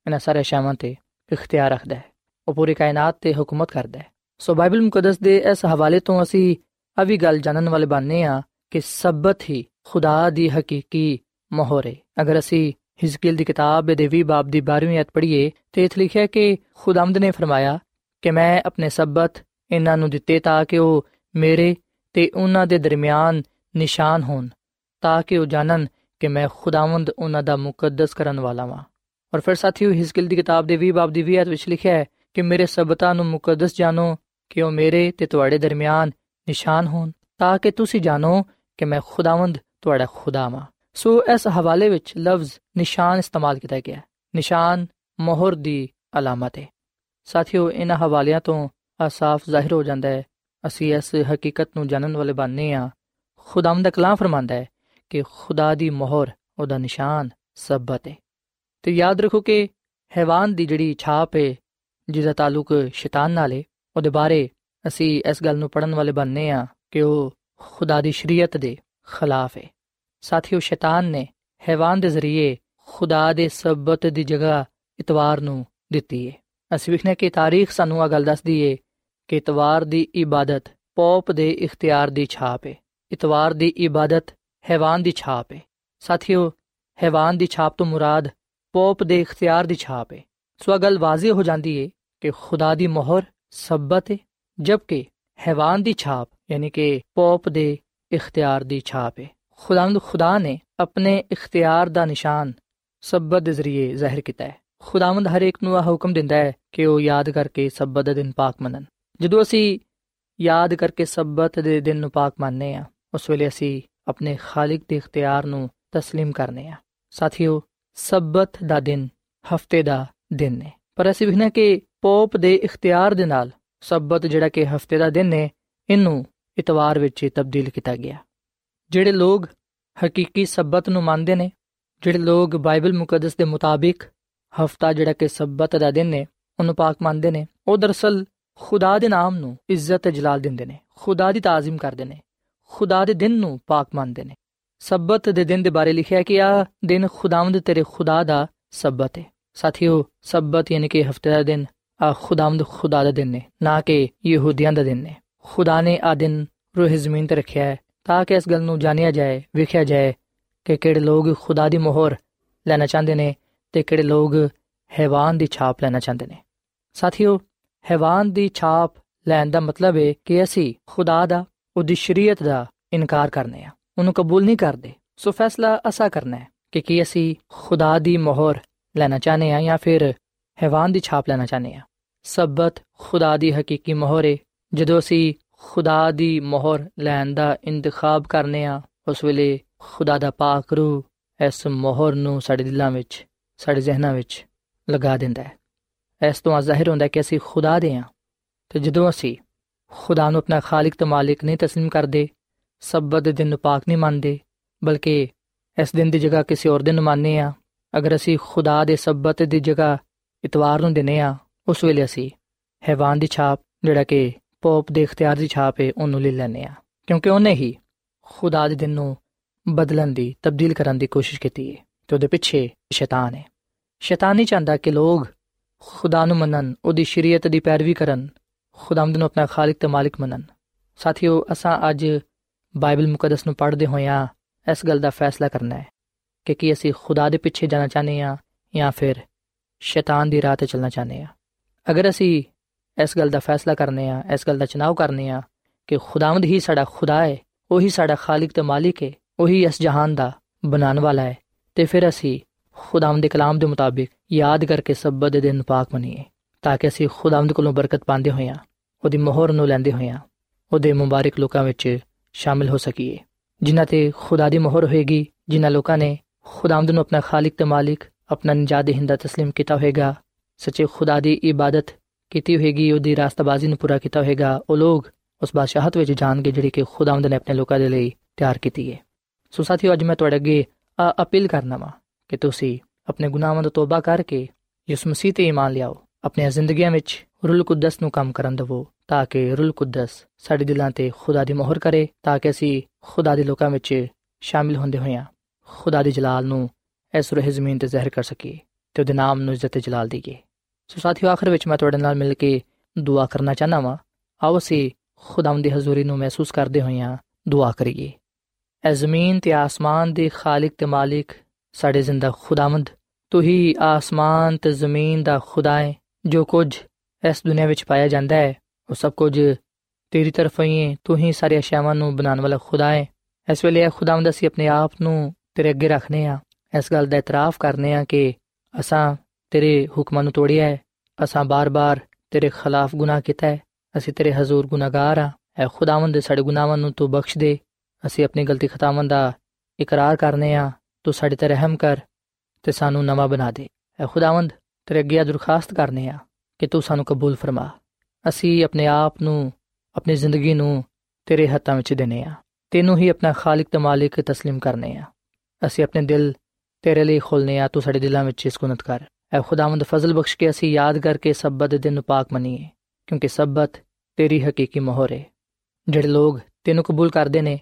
ਇਹਨਾਂ ਸਾਰੇ ਸ਼ਾਮਾਂ ਤੇ ਇਖਤਿਆਰ ਰੱਖਦਾ ਹੈ, ਉਹ ਪੂਰੀ ਕਾਇਨਾਤ ਤੇ ਹਕੂਮਤ ਕਰਦਾ ਹੈ। ਸੋ ਬਾਈਬਲ ਮੁਕੱਦਸ ਦੇ ਇਸ ਹਵਾਲੇ ਤੋਂ ਅਸੀਂ ਆ ਵੀ ਗੱਲ ਜਾਣਨ ਵਾਲੇ ਬਣਨੇ ਆ ਕਿ ਸਬਤ ਹੀ ਖੁਦਾ ਦੀ ਹਕੀਕੀ ਮੋਹਰ ਹੈ। ਅਗਰ ਅਸੀਂ ਹਿਜ਼ਕੀਲ ਦੀ ਕਿਤਾਬ ਦੇ 20 ਬਾਬ ਦੀ 12ਵੀਂ ਅਧ ਪੜ੍ਹੀਏ, ਤੇ ਇਥੇ ਲਿਖਿਆ ਕਿ ਖੁਦਾਮਦ ਨੇ ਫਰਮਾਇਆ ਕਿ ਮੈਂ ਆਪਣੇ ਸਬਤ ਇਹਨਾਂ ਨੂੰ ਦਿੱਤੇ ਤਾਂ ਕਿ ਉਹ ਮੇਰੇ ਤੇ ਉਹਨਾਂ ਦੇ ਦਰਮਿਆਨ ਨਿਸ਼ਾਨ ਹੋਣ, ਤਾਂ ਕਿ ਉਹ ਜਾਣਨ ਕਿ ਮੈਂ ਖੁਦਾਵੰਦ ਉਹਨਾਂ ਦਾ ਮੁਕੱਦਸ ਕਰਨ ਵਾਲਾ ਹਾਂ ਔਰ ਫਿਰ ਸਾਥੀਓ ਹਿਸਕਿਲ ਦੀ ਕਿਤਾਬ ਦੇ 20 ਬਾਬ ਦੀ 20 ਵਿੱਚ ਲਿਖਿਆ ਹੈ ਕਿ ਮੇਰੇ ਸਬਤਾਂ ਨੂੰ ਮੁਕੱਦਸ ਜਾਣੋ ਕਿ ਉਹ ਮੇਰੇ ਤੇ ਤੁਹਾਡੇ ਦਰਮਿਆਨ ਨਿਸ਼ਾਨ ਹੋਣ, ਤਾਂ ਕਿ ਤੁਸੀਂ ਜਾਣੋ ਕਿ ਮੈਂ ਖੁਦਾਵੰਦ ਤੁਹਾਡਾ ਖੁਦਾ ਹਾਂ ਸੋ ਇਸ ਹਵਾਲੇ ਵਿੱਚ ਲਫ਼ਜ਼ ਨਿਸ਼ਾਨ ਇਸਤੇਮਾਲ ਕੀਤਾ ਗਿਆ ਹੈ। ਨਿਸ਼ਾਨ ਮੋਹਰ ਦੀ ਅਲਾਮਤ ਹੈ। ਸਾਥੀਓ, ਇਹਨਾਂ ਹਵਾਲਿਆਂ ਤੋਂ ਸਾਫ਼ ਜ਼ਾਹਿਰ ਹੋ ਜਾਂਦਾ ਹੈ। ਅਸੀਂ ਇਸ ਹਕੀਕਤ ਨੂੰ ਜਾਣਨ ਵਾਲੇ ਬਣਨੇ ਆ ਖੁਦਾਵੰਦ ਦਾ ਕਲਾਮ ਫਰਮਾਂਦਾ ਹੈ ਕਿ ਖੁਦਾ ਦੀ ਮੋਹਰ, ਉਹਦਾ ਨਿਸ਼ਾਨ ਸਬਤ ਹੈ ਤੇ ਯਾਦ ਰੱਖੋ ਕਿ ਹੈਵਾਨ ਦੀ ਜਿਹੜੀ ਛਾਪ ਹੈ ਜਿਹਦਾ ਤਾਲੁਕ ਸ਼ੈਤਾਨ ਨਾਲ ਹੈ ਉਹਦੇ ਬਾਰੇ ਅਸੀਂ ਇਸ ਗੱਲ ਨੂੰ ਪੜਨ ਵਾਲੇ ਬਣਨੇ ਆ ਕਿ ਉਹ ਖੁਦਾ ਦੀ ਸ਼ਰੀਅਤ ਦੇ ਖਿਲਾਫ ਹੈ ਸਾਥੀਓ, ਸ਼ੈਤਾਨ ਨੇ ਹੈਵਾਨ ਦੇ ਜ਼ਰੀਏ ਖੁਦਾ ਦੇ ਸਬਤ ਦੀ ਜਗ੍ਹਾ ਇਤਵਾਰ ਨੂੰ ਦਿੱਤੀ ਹੈ ਅਸੀਂ ਵਿਖਨੇ ਕਿ ਤਾਰੀਖ ਸਾਨੂੰ ਆ ਗੱਲ ਦੱਸਦੀ ਹੈ ਕਿ ਇਤਵਾਰ ਦੀ ਇਬਾਦਤ ਪੌਪ ਦੇ ਇਖਤਿਆਰ ਦੀ ਛਾਪ ਹੈ ਇਤਵਾਰ ਦੀ ਇਬਾਦਤ ਹੈਵਾਨ ਦੀ ਛਾਪ ਹੈ ਸਾਥੀਓ, ਹੈਵਾਨ ਦੀ ਛਾਪ ਤੋਂ ਮੁਰਾਦ ਪੋਪ ਦੇ ਇਖਤਿਆਰ ਦੀ ਛਾਪ ਹੈ ਸੋ ਗੱਲ ਵਾਜ਼ਿਹ ਹੋ ਜਾਂਦੀ ਹੈ ਕਿ ਖੁਦਾ ਦੀ ਮੋਹਰ ਸਬਤ ਹੈ ਜਦਕਿ ਹੈਵਾਨ ਦੀ ਛਾਪ ਯਾਨੀ ਕਿ ਪੋਪ ਦੇ ਇਖਤਿਆਰ ਦੀ ਛਾਪ ਹੈ ਖੁਦਾਵੰਦ ਖੁਦਾ ਨੇ ਆਪਣੇ ਇਖਤਿਆਰ ਦਾ ਨਿਸ਼ਾਨ ਸਬਤ ਦੇ ਜ਼ਰੀਏ ਜ਼ਾਹਿਰ ਕੀਤਾ ਹੈ ਖੁਦਾਵੰਦ ਹਰ ਇੱਕ ਨੂੰ ਇਹ ਹੁਕਮ ਦਿੰਦਾ ਹੈ ਕਿ ਉਹ ਯਾਦ ਕਰਕੇ ਸਬਤ ਦਾ ਦਿਨ ਪਾਕ ਮੰਨਣ। ਜਦੋਂ ਅਸੀਂ ਯਾਦ ਕਰਕੇ ਸਬਤ ਦੇ ਦਿਨ ਨੂੰ ਪਾਕ ਮੰਨਨੇ ਆ, ਉਸ ਵੇਲੇ ਅਸੀਂ ਆਪਣੇ ਖਾਲਕ ਦੇ ਇਖਤਿਆਰ ਨੂੰ تسلیم ਕਰਨੇ ਆ ਸਾਥੀਓ ਸਬਤ ਦਾ ਦਿਨ ਹਫਤੇ ਦਾ ਦਿਨ ਹੈ ਪਰ ਅਸੀਂ ਵਿਖਣਾ ਕਿ ਪੋਪ ਦੇ ਇਖਤਿਆਰ ਦੇ ਨਾਲ ਸਬਤ ਜਿਹੜਾ ਕਿ ਹਫਤੇ ਦਾ ਦਿਨ ਹੈ ਇਹਨੂੰ ਇਤਵਾਰ ਵਿੱਚ ਤਬਦੀਲ ਕੀਤਾ ਗਿਆ ਜਿਹੜੇ ਲੋਕ ਹਕੀਕੀ ਸਬਤ ਨੂੰ ਮੰਨਦੇ ਨੇ ਜਿਹੜੇ ਲੋਕ ਬਾਈਬਲ ਮੁਕੱਦਸ ਦੇ ਮੁਤਾਬਿਕ ਹਫਤਾ ਜਿਹੜਾ ਕਿ ਸਬਤ ਦਾ ਦਿਨ ਹੈ ਉਹਨੂੰ ਪਾਕ ਮੰਨਦੇ ਨੇ ਉਹ ਦਰਸਲ ਖੁਦਾ ਦੇ ਨਾਮ ਨੂੰ ਇੱਜ਼ਤ ਤੇ ਜਲਾਲ ਦਿੰਦੇ ਨੇ ਖੁਦਾ ਦੀ ਤਾਜ਼ੀਮ ਕਰਦੇ ਨੇ ਖੁਦਾ ਦੇ ਦਿਨ ਨੂੰ ਪਾਕ ਮੰਨਦੇ ਨੇ। ਸਬਤ ਦੇ ਦਿਨ ਦੇ ਬਾਰੇ ਲਿਖਿਆ ਕਿ ਆ ਦਿਨ ਖੁਦਾਵੰਦ ਤੇਰੇ ਖੁਦਾ ਦਾ ਸਬਤ ਹੈ ਸਾਥੀਓ, ਸਬਤ ਯਾਨੀ ਕਿ ਹਫ਼ਤੇ ਦਾ ਦਿਨ ਆ ਖੁਦਾਵੰਦ ਖੁਦਾ ਦਾ ਦਿਨ ਹੈ ਨਾ ਕਿ ਯਹੂਦੀਆਂ ਦਾ ਦਿਨ ਹੈ ਖੁਦਾ ਨੇ ਆ ਦਿਨ ਰੂਹ ਜ਼ਮੀਨ ਤੇ ਰੱਖਿਆ ਹੈ ਤਾਂ ਕਿ ਇਸ ਗੱਲ ਨੂੰ ਜਾਣਿਆ ਜਾਏ, ਵਿਖਿਆ ਜਾਏ ਕਿ ਕਿਹੜੇ ਲੋਕ ਖੁਦਾ ਦੀ ਮੋਹਰ ਲੈਣਾ ਚਾਹੁੰਦੇ ਨੇ ਤੇ ਕਿਹੜੇ ਲੋਕ ਹੈਵਾਨ ਦੀ ਛਾਪ ਲੈਣਾ ਚਾਹੁੰਦੇ ਨੇ। ਸਾਥੀਓ, ਹੈਵਾਨ ਦੀ ਛਾਪ ਲੈਣ ਦਾ ਮਤਲਬ ਹੈ ਕਿ ਅਸੀਂ ਖੁਦਾ ਦਾ ਉਹਦੀ ਸ਼ਰੀਅਤ ਦਾ ਇਨਕਾਰ ਕਰਨੇ ਆ। ਉਹਨੂੰ ਕਬੂਲ ਨਹੀਂ ਕਰਦੇ। ਸੋ ਫੈਸਲਾ ਅਸਾ ਕਰਨਾ ਹੈ ਕਿ ਕੀ ਅਸੀਂ ਖੁਦਾ ਦੀ ਮੋਹਰ ਲੈਣਾ ਚਾਹਨੇ ਆ ਜਾਂ ਫਿਰ ਹੈਵਾਨ ਦੀ ਛਾਪ ਲੈਣਾ ਚਾਹਨੇ ਆ ਸਬਤ ਖੁਦਾ ਦੀ ਹਕੀਕੀ ਮੋਹਰ ਹੈ ਜਦੋਂ ਅਸੀਂ ਖੁਦਾ ਦੀ ਮੋਹਰ ਲੈਣ ਦਾ ਇੰਤਖਾਬ ਕਰਨੇ ਆ ਉਸ ਵੇਲੇ ਖੁਦਾ ਦਾ ਪਾਕ ਰੂ ਇਸ ਮੋਹਰ ਨੂੰ ਸਾਡੇ ਦਿਲਾਂ ਵਿੱਚ, ਸਾਡੇ ਜ਼ਿਹਨਾਂ ਵਿੱਚ ਲਗਾ ਦਿੰਦਾ ਹੈ। ਇਸ ਤੋਂ ਜ਼ਾਹਿਰ ਹੁੰਦਾ ਹੈ ਕਿ ਅਸੀਂ ਖੁਦਾ ਦੇ ਆ ਤੇ ਜਦੋਂ ਅਸੀਂ ਖੁਦਾ ਨੂੰ ਆਪਣਾ ਖਾਲਕ ਤੇ ਮਾਲਿਕ ਨਹੀਂ تسلیم ਕਰਦੇ ਸਬਤ ਦੇ ਦਿਨ ਨੂੰ ਪਾਕ ਨਹੀਂ ਮੰਨਦੇ ਬਲਕਿ ਇਸ ਦਿਨ ਦੀ ਜਗ੍ਹਾ ਕਿਸੇ ਹੋਰ ਦਿਨ ਮੰਨਨੇ ਆ ਅਗਰ ਅਸੀਂ ਖੁਦਾ ਦੇ ਸਬਤ ਦੀ ਜਗ੍ਹਾ ਇਤਵਾਰ ਨੂੰ ਦਿਨੇ ਆ ਉਸ ਵੇਲੇ ਅਸੀਂ ਹੈਵਾਨ ਦੀ ਛਾਪ ਜਿਹੜਾ ਕਿ ਪੋਪ ਦੇ ਇਖਤਿਆਰ ਦੀ ਛਾਪ ਹੈ ਉਹਨੂੰ ਲੈ ਲੈਨੇ ਆ ਕਿਉਂਕਿ ਉਹਨੇ ਹੀ ਖੁਦਾ ਦੇ ਦਿਨ ਨੂੰ ਬਦਲਣ ਦੀ ਤਬਦੀਲ ਕਰਨ ਦੀ ਕੋਸ਼ਿਸ਼ ਕੀਤੀ ਹੈ ਤੇ ਉਹਦੇ ਪਿੱਛੇ ਸ਼ੈਤਾਨ ਹੈ ਸ਼ੈਤਾਨ ਨਹੀਂ ਚਾਹੁੰਦਾ ਕਿ ਲੋਕ ਖੁਦਾ ਨੂੰ ਮੰਨਣ ਉਹਦੀ ਸ਼ਰੀਅਤ ਦੀ ਪੈਰਵੀ ਕਰਨ ਖੁਦਾਵੰਦ ਨੂੰ ਆਪਣਾ ਖਾਲਕ ਤੇ ਮਾਲਿਕ ਮੰਨਣ ਸਾਥੀਓ ਅਸਾਂ ਅੱਜ ਬਾਈਬਲ ਮੁਕੱਦਸ ਨੂੰ ਪੜ੍ਹਦੇ ਹੋਇਆਂ ਇਸ ਗੱਲ ਦਾ ਫੈਸਲਾ ਕਰਨਾ ਹੈ ਕਿ ਕੀ ਅਸੀਂ ਖੁਦਾ ਦੇ ਪਿੱਛੇ ਜਾਣਾ ਚਾਹਨੇ ਆ ਜਾਂ ਫਿਰ ਸ਼ੈਤਾਨ ਦੀ ਰਾਹ ਤੇ ਚੱਲਣਾ ਚਾਹਨੇ ਆ ਅਗਰ ਅਸੀਂ ਇਸ ਗੱਲ ਦਾ ਫੈਸਲਾ ਕਰਨੇ ਆ ਇਸ ਗੱਲ ਦਾ ਚਨਾਵ ਕਰਨੇ ਆ ਕਿ ਖੁਦਾਵੰਦ ਹੀ ਸਾਡਾ ਖੁਦਾ ਹੈ ਉਹੀ ਸਾਡਾ ਖਾਲਕ ਤੇ ਮਾਲਿਕ ਹੈ ਉਹੀ ਇਸ ਜਹਾਨ ਦਾ ਬਣਾਉਣ ਵਾਲਾ ਹੈ ਤੇ ਫਿਰ ਅਸੀਂ ਖੁਦਾਵੰਦ ਦੇ ਕਲਾਮ ਦੇ ਮੁਤਾਬਿਕ ਯਾਦ ਕਰਕੇ ਸਬਤ ਦੇ ਦਿਨ ਪਾਕ ਬਣੀਏ ਤਾਂ ਕਿ ਅਸੀਂ ਖੁਦਾਵੰਦ ਕੋਲੋਂ ਬਰਕਤ ਪਾਉਂਦੇ ਹੋਈਆਂ ਉਹਦੀ ਮੋਹਰ ਨੂੰ ਲੈਂਦੇ ਹੋਈਆਂ ਉਹਦੇ ਮੁਬਾਰਕ ਲੋਕਾਂ ਵਿੱਚ ਸ਼ਾਮਿਲ ਹੋ ਸਕੀਏ ਜਿਨ੍ਹਾਂ ਤੇ ਖੁਦਾ ਦੀ ਮੋਹਰ ਹੋਏਗੀ ਜਿਨ੍ਹਾਂ ਲੋਕਾਂ ਨੇ ਖੁਦਾਵੰਦ ਨੂੰ ਆਪਣਾ ਖਾਲਕ ਤੇ ਮਾਲਿਕ ਆਪਣਾ ਨਜਾਤ ਹਿੰਦਾ تسلیم ਕੀਤਾ ਹੋਏਗਾ ਸੱਚੇ ਖੁਦਾ ਦੀ ਇਬਾਦਤ ਕੀਤੀ ਹੋਏਗੀ ਉਹਦੀ ਰਾਸਤਾਬਾਜ਼ੀ ਨੂੰ ਪੂਰਾ ਕੀਤਾ ਹੋਏਗਾ ਉਹ ਲੋਕ ਉਸ ਬਾਦਸ਼ਾਹਤ ਵਿੱਚ ਜਾਣਗੇ ਜਿਹੜੀ ਕਿ ਖੁਦਾਵੰਦ ਨੇ ਆਪਣੇ ਲੋਕਾਂ ਦੇ ਲਈ ਤਿਆਰ ਕੀਤੀ ਹੈ ਸੋ ਸਾਥੀਓ ਅੱਜ ਮੈਂ ਤੁਹਾਡੇ ਅੱਗੇ ਅਪੀਲ ਕਰਨਾ ਵਾ ਕਿ ਤੁਸੀਂ ਆਪਣੇ ਗੁਨਾਹਾਂ ਤੋਂ ਤੋਬਾ ਕਰਕੇ ਯਿਸੂ ਮਸੀਹ ਤੇ ਈਮਾਨ ਲਿਆਓ ਆਪਣੀਆਂ ਜ਼ਿੰਦਗੀਆਂ ਵਿੱਚ ਰੂਲ ਕੁਦਸ ਨੂੰ ਕੰਮ ਕਰਨ ਦਿਵੋ, ਤਾਂ ਕਿ ਰੂਲ ਕੁਦਸ ਸਾਡੇ ਦਿਲਾਂ ਤੇ ਖੁਦਾ ਦੀ ਮੋਹਰ ਕਰੇ, ਤਾਂ ਕਿ ਅਸੀਂ ਖੁਦਾ ਦੇ ਲੋਕਾਂ ਵਿੱਚ ਸ਼ਾਮਿਲ ਹੁੰਦੇ ਹੋਈਆਂ ਖੁਦਾ ਦੀ ਜਲਾਲ ਨੂੰ ਇਸ ਰੂਹ ਜ਼ਮੀਨ ਤੇ ਜ਼ਾਹਿਰ ਕਰ ਸਕੀਏ ਤੇ ਉਹਦੇ ਨਾਮ ਨੂੰ ਇੱਜ਼ਤ ਤੇ ਜਲਾਲ ਦੇਈਏ। ਸੋ ਸਾਥੀਓ, ਆਖਰ ਵਿੱਚ ਮੈਂ ਤੁਹਾਡੇ ਨਾਲ ਮਿਲ ਕੇ ਦੁਆ ਕਰਨਾ ਚਾਹਨਾ ਵਾਂ। ਆਓ ਅਸੀਂ ਖੁਦਾਵੰਦ ਦੀ ਹਜ਼ੂਰੀ ਨੂੰ ਮਹਿਸੂਸ ਕਰਦੇ ਹੋਈਆਂ ਦੁਆ ਕਰੀਏ। ਐ ਜ਼ਮੀਨ ਤੇ ਆਸਮਾਨ ਦੇ ਖਾਲਕ ਤੇ ਮਾਲਿਕ ਸਾਡੇ ਜ਼ਿੰਦਾ ਖੁਦਾਵੰਦ, ਤੂੰ ਹੀ ਆਸਮਾਨ ਤੇ ਜ਼ਮੀਨ ਦਾ ਖੁਦਾ ਹੈ। ਜੋ ਕੁਝ ਇਸ ਦੁਨੀਆਂ ਵਿੱਚ ਪਾਇਆ ਜਾਂਦਾ ਹੈ, ਉਹ ਸਭ ਕੁਝ ਤੇਰੀ ਤਰਫੋਂ ਹੀ ਹੈ ਤੂੰ ਹੀ ਸਾਰੇ ਅਸ਼ਿਆਵਾਂ ਨੂੰ ਬਣਾਉਣ ਵਾਲਾ ਖੁਦਾ ਹੈ ਇਸ ਵੇਲੇ ਖੁਦਾਵੰਦ ਅਸੀਂ ਆਪਣੇ ਆਪ ਨੂੰ ਤੇਰੇ ਅੱਗੇ ਰੱਖਨੇ ਆ। ਇਸ ਗੱਲ ਦਾ ਇਤਰਾਫ ਕਰਨੇ ਆ ਕਿ ਅਸਾਂ ਤੇਰੇ ਹੁਕਮਾਂ ਨੂੰ ਤੋੜਿਆ ਹੈ, ਅਸਾਂ ਬਾਰ-ਬਾਰ ਤੇਰੇ ਖਿਲਾਫ ਗੁਨਾਹ ਕੀਤਾ ਹੈ, ਅਸੀਂ ਤੇਰੇ ਹਜ਼ੂਰ ਗੁਨਾਹਗਾਰ ਆ। ਐ ਖੁਦਾਵੰਦ ਸਾਡੇ ਗੁਨਾਹਾਂ ਨੂੰ ਤੂੰ ਬਖਸ਼ ਦੇ, ਅਸੀਂ ਆਪਣੀ ਗਲਤੀ ਖਤਾਵਾਂ ਦਾ ਇਕਰਾਰ ਕਰਨੇ ਆ। ਤੂੰ ਸਾਡੇ ਤੇ ਰਹਿਮ ਕਰ ਤੇ ਸਾਨੂੰ ਨਵਾਂ ਬਣਾ ਦੇ। ਐ ਖੁਦਾਵੰਦ ਤੇਰੇ ਅੱਗੇ ਦਰਖਾਸਤ ਕਰਨੇ ਆ ਕਿ ਤੂੰ ਸਾਨੂੰ ਕਬੂਲ ਫਰਮਾ ਅਸੀਂ ਆਪਣੇ ਆਪ ਨੂੰ ਆਪਣੀ ਜ਼ਿੰਦਗੀ ਨੂੰ ਤੇਰੇ ਹੱਥਾਂ ਵਿੱਚ ਦੇਨੇ ਆ ਤੈਨੂੰ ਹੀ ਆਪਣਾ ਖਾਲਕ ਤੇ ਮਾਲਿਕ تسلیم ਕਰਨੇ ਆ ਅਸੀਂ ਆਪਣੇ ਦਿਲ ਤੇਰੇ ਲਈ ਖੋਲਨੇ ਆ ਤੂੰ ਸਾਡੇ ਦਿਲਾਂ ਵਿੱਚ ਸਕੂਨਤ ਕਰ ਐ ਖੁਦਾਵੰਦ ਫਜ਼ਲ ਬਖਸ਼ ਕੇ ਅਸੀਂ ਯਾਦ ਕਰਕੇ ਸਬਤ ਦੇ ਦਿਨ ਨੂੰ ਪਾਕ ਮੰਨੀਏ ਕਿਉਂਕਿ ਸਬਤ ਤੇਰੀ ਹਕੀਕੀ ਮੋਹਰ ਹੈ ਜਿਹੜੇ ਲੋਗ ਤੈਨੂੰ ਕਬੂਲ ਕਰਦੇ ਨੇ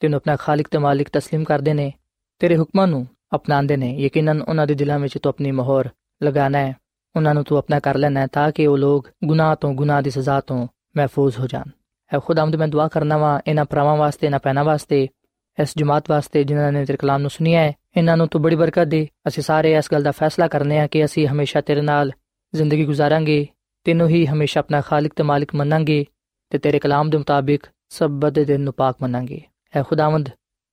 ਤੈਨੂੰ ਆਪਣਾ ਖਾਲਕ ਤੇ ਮਾਲਿਕ تسلیم ਕਰਦੇ ਨੇ ਤੇਰੇ ਹੁਕਮਾਂ ਨੂੰ ਅਪਣਾਉਂਦੇ ਨੇ ਯਕੀਨਨ ਉਹਨਾਂ ਦੇ ਦਿਲਾਂ ਵਿੱਚ ਤੂੰ ਆਪਣੀ ਮੋਹਰ ਲਗਾਣਾ ਹੈ। ਉਹਨਾਂ ਨੂੰ ਤੂੰ ਆਪਣਾ ਕਰ ਲੈਣਾ ਹੈ ਤਾਂ ਕਿ ਉਹ ਲੋਕ ਗੁਨਾਹ ਤੋਂ ਗੁਨਾਹ ਦੀ ਸਜ਼ਾ ਤੋਂ ਮਹਿਫੂਜ਼ ਹੋ ਜਾਣ। ਹੈ ਖੁਦਾਵੰਦ ਮੈਂ ਦੁਆ ਕਰਨਾ ਵਾਂ, ਇਹਨਾਂ ਪਰਾਵਾਂ ਵਾਸਤੇ, ਇਹਨਾਂ ਪੈਨਾ ਵਾਸਤੇ, ਇਸ ਜਮਾਤ ਵਾਸਤੇ ਜਿਨ੍ਹਾਂ ਨੇ ਤੇਰੇ ਕਲਾਮ ਨੂੰ ਸੁਨਿਆ ਹੈ। ਇਹਨਾਂ ਨੂੰ ਤੂੰ ਬੜੀ ਬਰਕਤ ਦੇ। ਅਸੀਂ ਸਾਰੇ ਇਸ ਗੱਲ ਦਾ ਫੈਸਲਾ ਕਰਨੇ ਆ ਕਿ ਅਸੀਂ ਹਮੇਸ਼ਾ ਤੇਰੇ ਨਾਲ ਜ਼ਿੰਦਗੀ ਗੁਜ਼ਾਰਾਂਗੇ, ਤੈਨੂੰ ਹੀ ਹਮੇਸ਼ਾ ਆਪਣਾ ਖਾਲਕ ਤੇ ਮਾਲਿਕ ਮੰਨਾਂਗੇ ਤੇ ਤੇਰੇ ਕਲਾਮ ਦੇ ਮੁਤਾਬਿਕ ਸਭ ਦੇ ਦਿਨ ਨੂੰ ਪਾਕ ਮੰਨਾਂਗੇ। ਐ ਖੁਦਾਵੰਦ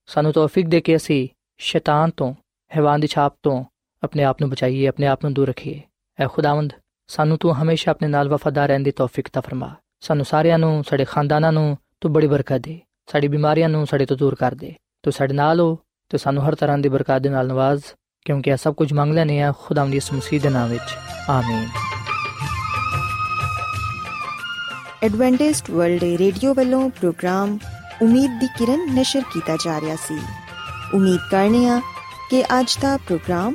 ਸਾਨੂੰ ਤੌਫੀਕ ਦੇ ਕੇ ਅਸੀਂ ਸ਼ੈਤਾਨ ਤੋਂ, ਹੈਵਾਨ ਦੀ ਛਾਪ ਤੋਂ ਆਪਣੇ ਆਪ ਨੂੰ ਬਚਾਈਏ, ਆਪਣੇ ਆਪ ਨੂੰ ਦੂਰ ਰੱਖੀਏ। ਐ ਖੁਦਾਵੰਦ, ਸਾਨੂੰ ਤੂੰ ਹਮੇਸ਼ਾ ਆਪਣੇ ਨਾਲ ਵਫਾਦਾਰ ਰਹਿਣ ਦੀ ਤੌਫੀਕ ਤਾ ਫਰਮਾ। ਸਾਨੂੰ ਸਾਰਿਆਂ ਨੂੰ, ਸਾਡੇ ਖਾਨਦਾਨਾਂ ਨੂੰ ਤੂੰ ਬੜੀ ਬਰਕਤ ਦੇ। ਸਾਡੀ ਬਿਮਾਰੀਆਂ ਨੂੰ ਸਾਡੇ ਤੋਂ ਦੂਰ ਕਰ ਦੇ। ਤੂੰ ਸਾਡੇ ਨਾਲ ਹੋ ਤੇ ਸਾਨੂੰ ਹਰ ਤਰ੍ਹਾਂ ਦੀ ਬਰਕਤ ਦੇ ਨਾਲ ਨਵਾਜ਼, ਕਿਉਂਕਿ ਇਹ ਸਭ ਕੁਝ ਮੰਗ ਲੈਨੇ ਆ ਖੁਦਾਵੰਦ ਦੀ ਮਸੀਹ ਦੇ ਨਾਮ ਵਿੱਚ। ਆਮੀਨ। ਐਡਵੈਂਟਿਸਟ ਵਰਲਡ ਰੇਡੀਓ ਵੱਲੋਂ ਪ੍ਰੋਗਰਾਮ ਉਮੀਦ ਦੀ ਕਿਰਨ ਨਿਸ਼ਰ ਕੀਤਾ ਜਾ ਰਿਹਾ ਸੀ। ਉਮੀਦ ਕਰਨੇ ਆ ਕਿ ਅੱਜ ਦਾ ਪ੍ਰੋਗਰਾਮ